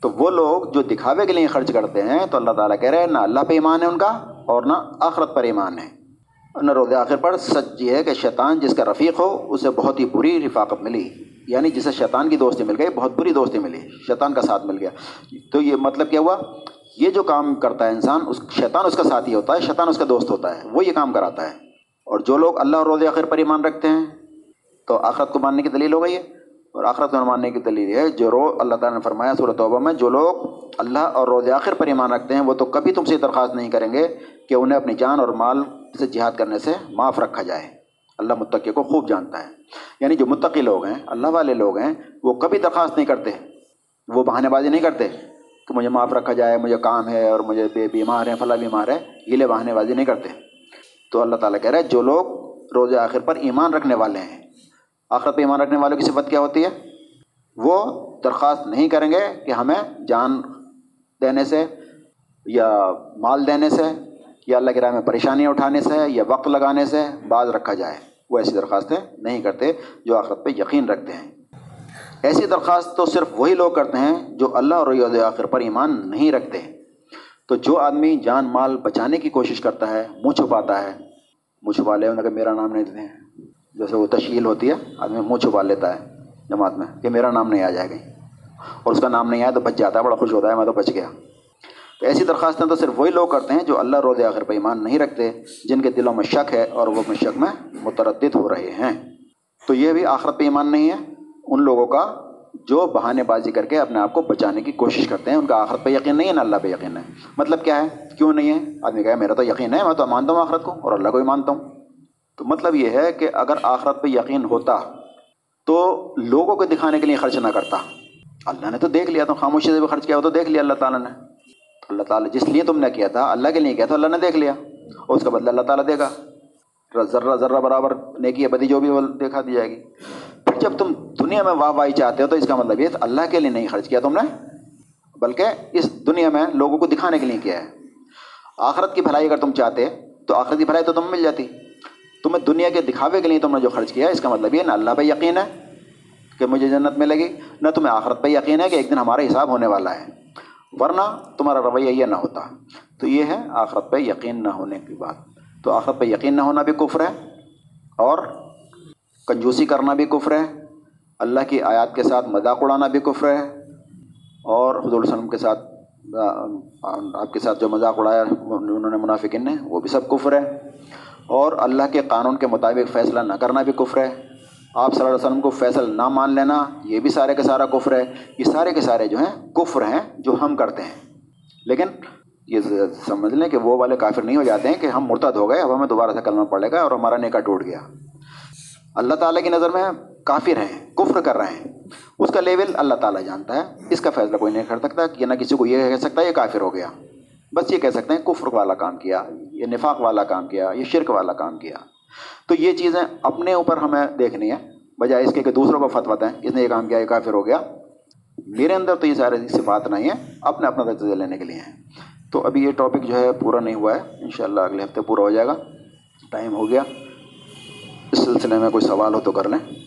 تو وہ لوگ جو دکھاوے کے لیے خرچ کرتے ہیں تو اللہ تعالیٰ کہہ رہے ہیں، نہ اللہ پہ ایمان ہے ان کا اور نہ آخرت پر ایمان ہے۔ نہ روز آخر پر سچ یہ ہے کہ شیطان جس کا رفیق ہو، اسے بہت ہی بری رفاقت ملی۔ یعنی جسے شیطان کی دوستی مل گئی، بہت بری دوستی ملی، شیطان کا ساتھ مل گیا۔ تو یہ مطلب کیا ہوا؟ یہ جو کام کرتا ہے انسان، اس شیطان اس کا ساتھی ہوتا ہے، شیطان اس کا دوست ہوتا ہے، وہ یہ کام کراتا ہے۔ اور جو لوگ اللہ اور روز آخر پر ایمان رکھتے ہیں، تو آخرت کو ماننے کی دلیل ہو گئی ہے۔ اور آخرت کو ماننے کی دلیل ہے، جو رو، اللہ تعالیٰ نے فرمایا صورت توبہ میں، جو لوگ اللہ اور روز آخر پر ایمان رکھتے ہیں، وہ تو کبھی تم سے درخواست نہیں کریں گے کہ انہیں اپنی جان اور مال سے جہاد کرنے سے معاف رکھا جائے۔ اللہ متقی کو خوب جانتا ہے۔ یعنی جو متقی لوگ ہیں، اللہ والے لوگ ہیں، وہ کبھی درخواست نہیں کرتے۔ وہ بہانے بازی نہیں کرتے کہ مجھے معاف رکھا جائے، مجھے کام ہے اور مجھے بے بیمار ہیں، فلاں بیمار ہے یہ لے بہانے بازی نہیں کرتے۔ تو اللہ تعالیٰ کہہ رہا ہے، جو لوگ روز آخر پر ایمان رکھنے والے ہیں آخر پہ ایمان رکھنے والوں کی صفت کیا ہوتی ہے؟ وہ درخواست نہیں کریں گے کہ ہمیں جان دینے سے یا مال دینے سے یا اللہ کے راہ میں پریشانیاں اٹھانے سے یا وقت لگانے سے بعض رکھا جائے۔ وہ ایسی درخواستیں نہیں کرتے جو آخرت پہ یقین رکھتے ہیں۔ ایسی درخواست تو صرف وہی لوگ کرتے ہیں جو اللہ اور ریاض آخر پر ایمان نہیں رکھتے۔ تو جو آدمی جان مال بچانے کی کوشش کرتا ہے، منہ چھپاتا ہے، منہ چھپا لے کہ میرا نام نہیں دیں جیسے وہ تشکیل ہوتی ہے، آدمی منہ چھپا لیتا ہے جماعت میں کہ میرا نام نہیں آ جائے گا اور اس کا نام نہیں آیا تو بچ جاتا ہے، بڑا خوش ہوتا ہے، میں تو بچ گیا۔ تو ایسی درخواستیں تو صرف وہی لوگ کرتے ہیں جو اللہ روز آخر پہ ایمان نہیں رکھتے، جن کے دلوں میں شک ہے اور وہ اپنے شک میں متردد ہو رہے ہیں۔ تو یہ بھی آخرت پہ ایمان نہیں ہے۔ ان لوگوں کا جو بہانے بازی کر کے اپنے آپ کو بچانے کی کوشش کرتے ہیں، ان کا آخرت پہ یقین نہیں ہے، نہ اللہ پہ یقین ہے۔ مطلب کیا ہے؟ کیوں نہیں ہے؟ آدمی کہا میرا تو یقین ہے، میں تو مانتا ہوں آخرت کو اور اللہ کو بھی مانتا ہوں۔ تو مطلب یہ ہے کہ اگر آخرت پہ یقین ہوتا تو لوگوں کو دکھانے کے لیے خرچ نہ کرتا۔ اللہ نے تو دیکھ لیا، تو خاموشی سے بھی خرچ کیا ہو تو دیکھ لیا، اللہ تعالیٰ نے۔ اللہ تعالیٰ جس لیے تم نے کیا تھا، اللہ کے لیے کیا تھا، اللہ نے دیکھ لیا۔ اور اس کا بدلہ اللہ تعالیٰ دے گا ذرہ ذرہ برابر نیکی ہے بدی جو بھی وہ دیکھا دی جائے گی۔ پھر جب تم دنیا میں واہ واہی چاہتے ہو، تو اس کا مطلب یہ اللہ کے لیے نہیں خرچ کیا تم نے، بلکہ اس دنیا میں لوگوں کو دکھانے کے لیے کیا ہے۔ آخرت کی بھلائی اگر تم چاہتے، تو آخرت کی بھلائی تو تم مل جاتی۔ تمہیں دنیا کے دکھاوے کے لیے تم نے جو خرچ کیا ہے اس کا مطلب یہ نہ اللہ پہ یقین ہے کہ مجھے جنت ملے گی، نہ تمہیں آخرت پہ یقین ہے کہ ایک دن ہمارا حساب ہونے والا ہے۔ ورنہ تمہارا رویہ یہ نہ ہوتا۔ تو یہ ہے آخرت پہ یقین نہ ہونے کی بات۔ تو آخرت پہ یقین نہ ہونا بھی کفر ہے اور کنجوسی کرنا بھی کفر ہے۔ اللہ کی آیات کے ساتھ مذاق اڑانا بھی کفر ہے۔ اور حضور وسلم کے ساتھ، آپ کے ساتھ جو مذاق اڑایا انہوں نے منافقین نے، وہ بھی سب کفر ہے۔ اور اللہ کے قانون کے مطابق فیصلہ نہ کرنا بھی کفر ہے۔ آپ صلی اللہ علیہ وسلم کو فیصل نہ مان لینا، یہ بھی سارے کے سارا کفر ہے، یہ سارے کے سارے جو ہیں کفر ہیں، جو ہم کرتے ہیں۔ لیکن یہ سمجھ لیں کہ وہ والے کافر نہیں ہو جاتے ہیں کہ ہم مرتد ہو گئے، اب ہمیں دوبارہ سے کلمہ پڑے گا اور ہمارا نکاح ٹوٹ گیا۔ اللہ تعالیٰ کی نظر میں کافر ہیں، کفر کر رہے ہیں۔ اس کا لیول اللہ تعالیٰ جانتا ہے، اس کا فیصلہ کوئی نہیں کر سکتا کہ نہ کسی کو یہ کہہ سکتا ہے یہ کافر ہو گیا۔ بس یہ کہہ سکتے ہیں کفر والا کام کیا، یہ نفاق والا کام کیا، یہ شرک والا کام کیا۔ تو یہ چیزیں اپنے اوپر ہمیں دیکھنی ہے بجائے اس کے کہ دوسروں کو فتوت ہیں اس نے یہ کام کیا، یہ کافر ہو گیا۔ میرے اندر تو یہ سارے صفات نہیں ہیں، اپنے اپنا تجزیہ لینے کے لیے ہیں۔ تو ابھی یہ ٹاپک جو ہے پورا نہیں ہوا ہے، انشاءاللہ اگلے ہفتے پورا ہو جائے گا۔ ٹائم ہو گیا۔ اس سلسلے میں کوئی سوال ہو تو کر لیں۔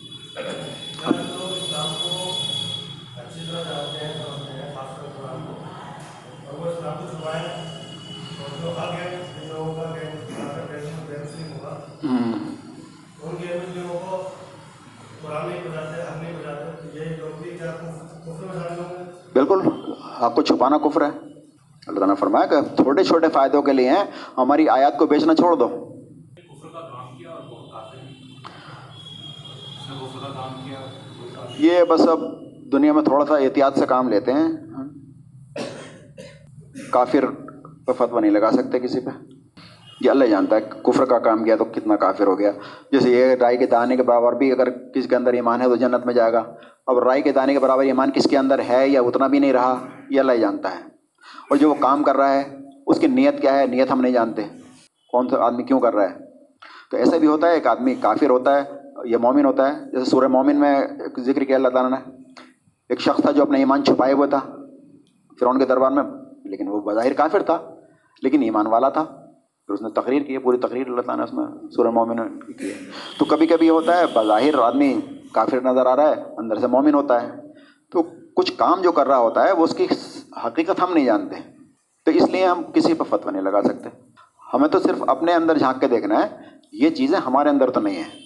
بالکل، آپ کو چھپانا کفر ہے۔ اللہ تعالیٰ نے فرمایا کہ چھوٹے چھوٹے فائدوں کے لیے ہیں ہماری آیات کو بیچنا چھوڑ دو۔ یہ بس اب دنیا میں تھوڑا سا احتیاط سے کام لیتے ہیں۔ کافر پہ فتویٰ نہیں لگا سکتے کسی پہ۔ یہ اللہ جانتا ہے کفر کا کام کیا تو کتنا کافر ہو گیا۔ جیسے یہ رائے کے دانے کے برابر بھی اگر کسی کے اندر ایمان ہے تو جنت میں جائے گا۔ اب رائے کے دانے کے برابر ایمان کس کے اندر ہے یا اتنا بھی نہیں رہا، یہ اللہ جانتا ہے۔ اور جو وہ کام کر رہا ہے، اس کی نیت کیا ہے؟ نیت ہم نہیں جانتے۔ کون سا آدمی کیوں کر رہا ہے؟ تو ایسا بھی ہوتا ہے، ایک آدمی کافر ہوتا ہے، یا مومن ہوتا ہے۔ جیسے سورہ مومن میں ذکر کیا اللہ تعالیٰ نے۔ ایک شخص تھا جو اپنا ایمان چھپائے ہوئے تھا۔ فرعون کے دربار میں، لیکن وہ بظاہر کافر تھا، لیکن ایمان والا تھا۔ پھر اس نے تقریر کی ہے پوری تقریر اللہ تعالیٰ نے اس میں سورہ مومن کی ہے۔ تو کبھی کبھی یہ ہوتا ہے، بظاہر آدمی کافر نظر آ رہا ہے، اندر سے مومن ہوتا ہے۔ تو کچھ کام جو کر رہا ہوتا ہے، وہ اس کی حقیقت ہم نہیں جانتے۔ تو اس لیے ہم کسی پہ فتویٰ نہیں لگا سکتے۔ ہمیں تو صرف اپنے اندر جھانک کے دیکھنا ہے، یہ چیزیں ہمارے اندر تو نہیں ہیں۔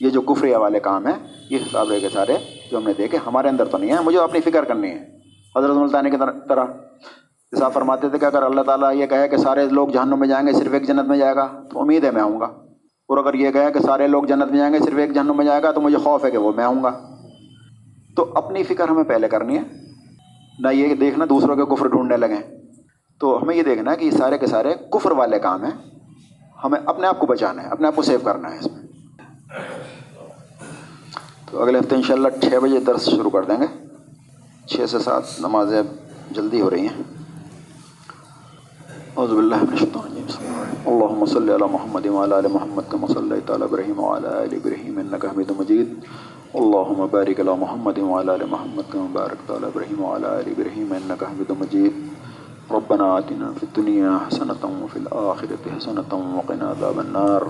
یہ جو کفری والے کام ہیں یہ حساب کے سارے جو ہم نے دیکھے، ہمارے اندر تو نہیں ہیں، مجھے اپنی فکر کرنی ہے۔ حضرت ملتانی کی طرح۔ جیسا فرماتے تھے کہ اگر اللہ تعالیٰ یہ کہے کہ سارے لوگ جہنم میں جائیں گے، صرف ایک جنت میں جائے گا، تو امید ہے میں آؤں گا۔ اور اگر یہ کہے کہ سارے لوگ جنت میں جائیں گے، صرف ایک جہنم میں جائے گا، تو مجھے خوف ہے کہ وہ میں آؤں گا۔ تو اپنی فکر ہمیں پہلے کرنی ہے۔ نہ یہ دیکھنا، دوسروں کے کفر ڈھونڈنے لگیں۔ تو ہمیں یہ دیکھنا ہے کہ یہ سارے کے سارے کفر والے کام ہیں۔ ہمیں اپنے آپ کو بچانا ہے، اپنے آپ کو سیو کرنا ہے اس میں۔ تو اگلے ہفتے انشاءاللہ چھ بجے درس شروع کر دیں گے۔ چھ سے سات نمازیں جلدی ہو رہی ہیں۔ اعوذ باللہ من الشیطان الرجیم اللہم صلی علی محمد وعلی آل محمد کما صلیت علی ابراہیم وعلی آل ابراہیم انکا حمید مجید اللہم بارک علی محمد وعلی آل محمد کما بارکت علی ابراہیم وعلی آل ابراہیم انکا حمید مجید ربنا آتنا في الدنيا حسنة وفي الآخرة حسنة وقنا عذاب النار.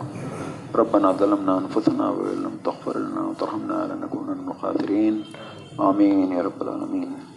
ربنا ظلمنا أنفسنا وإن لم تغفر لنا وترحمنا لنكونن من الخاسرين. آمين يا رب العالمين.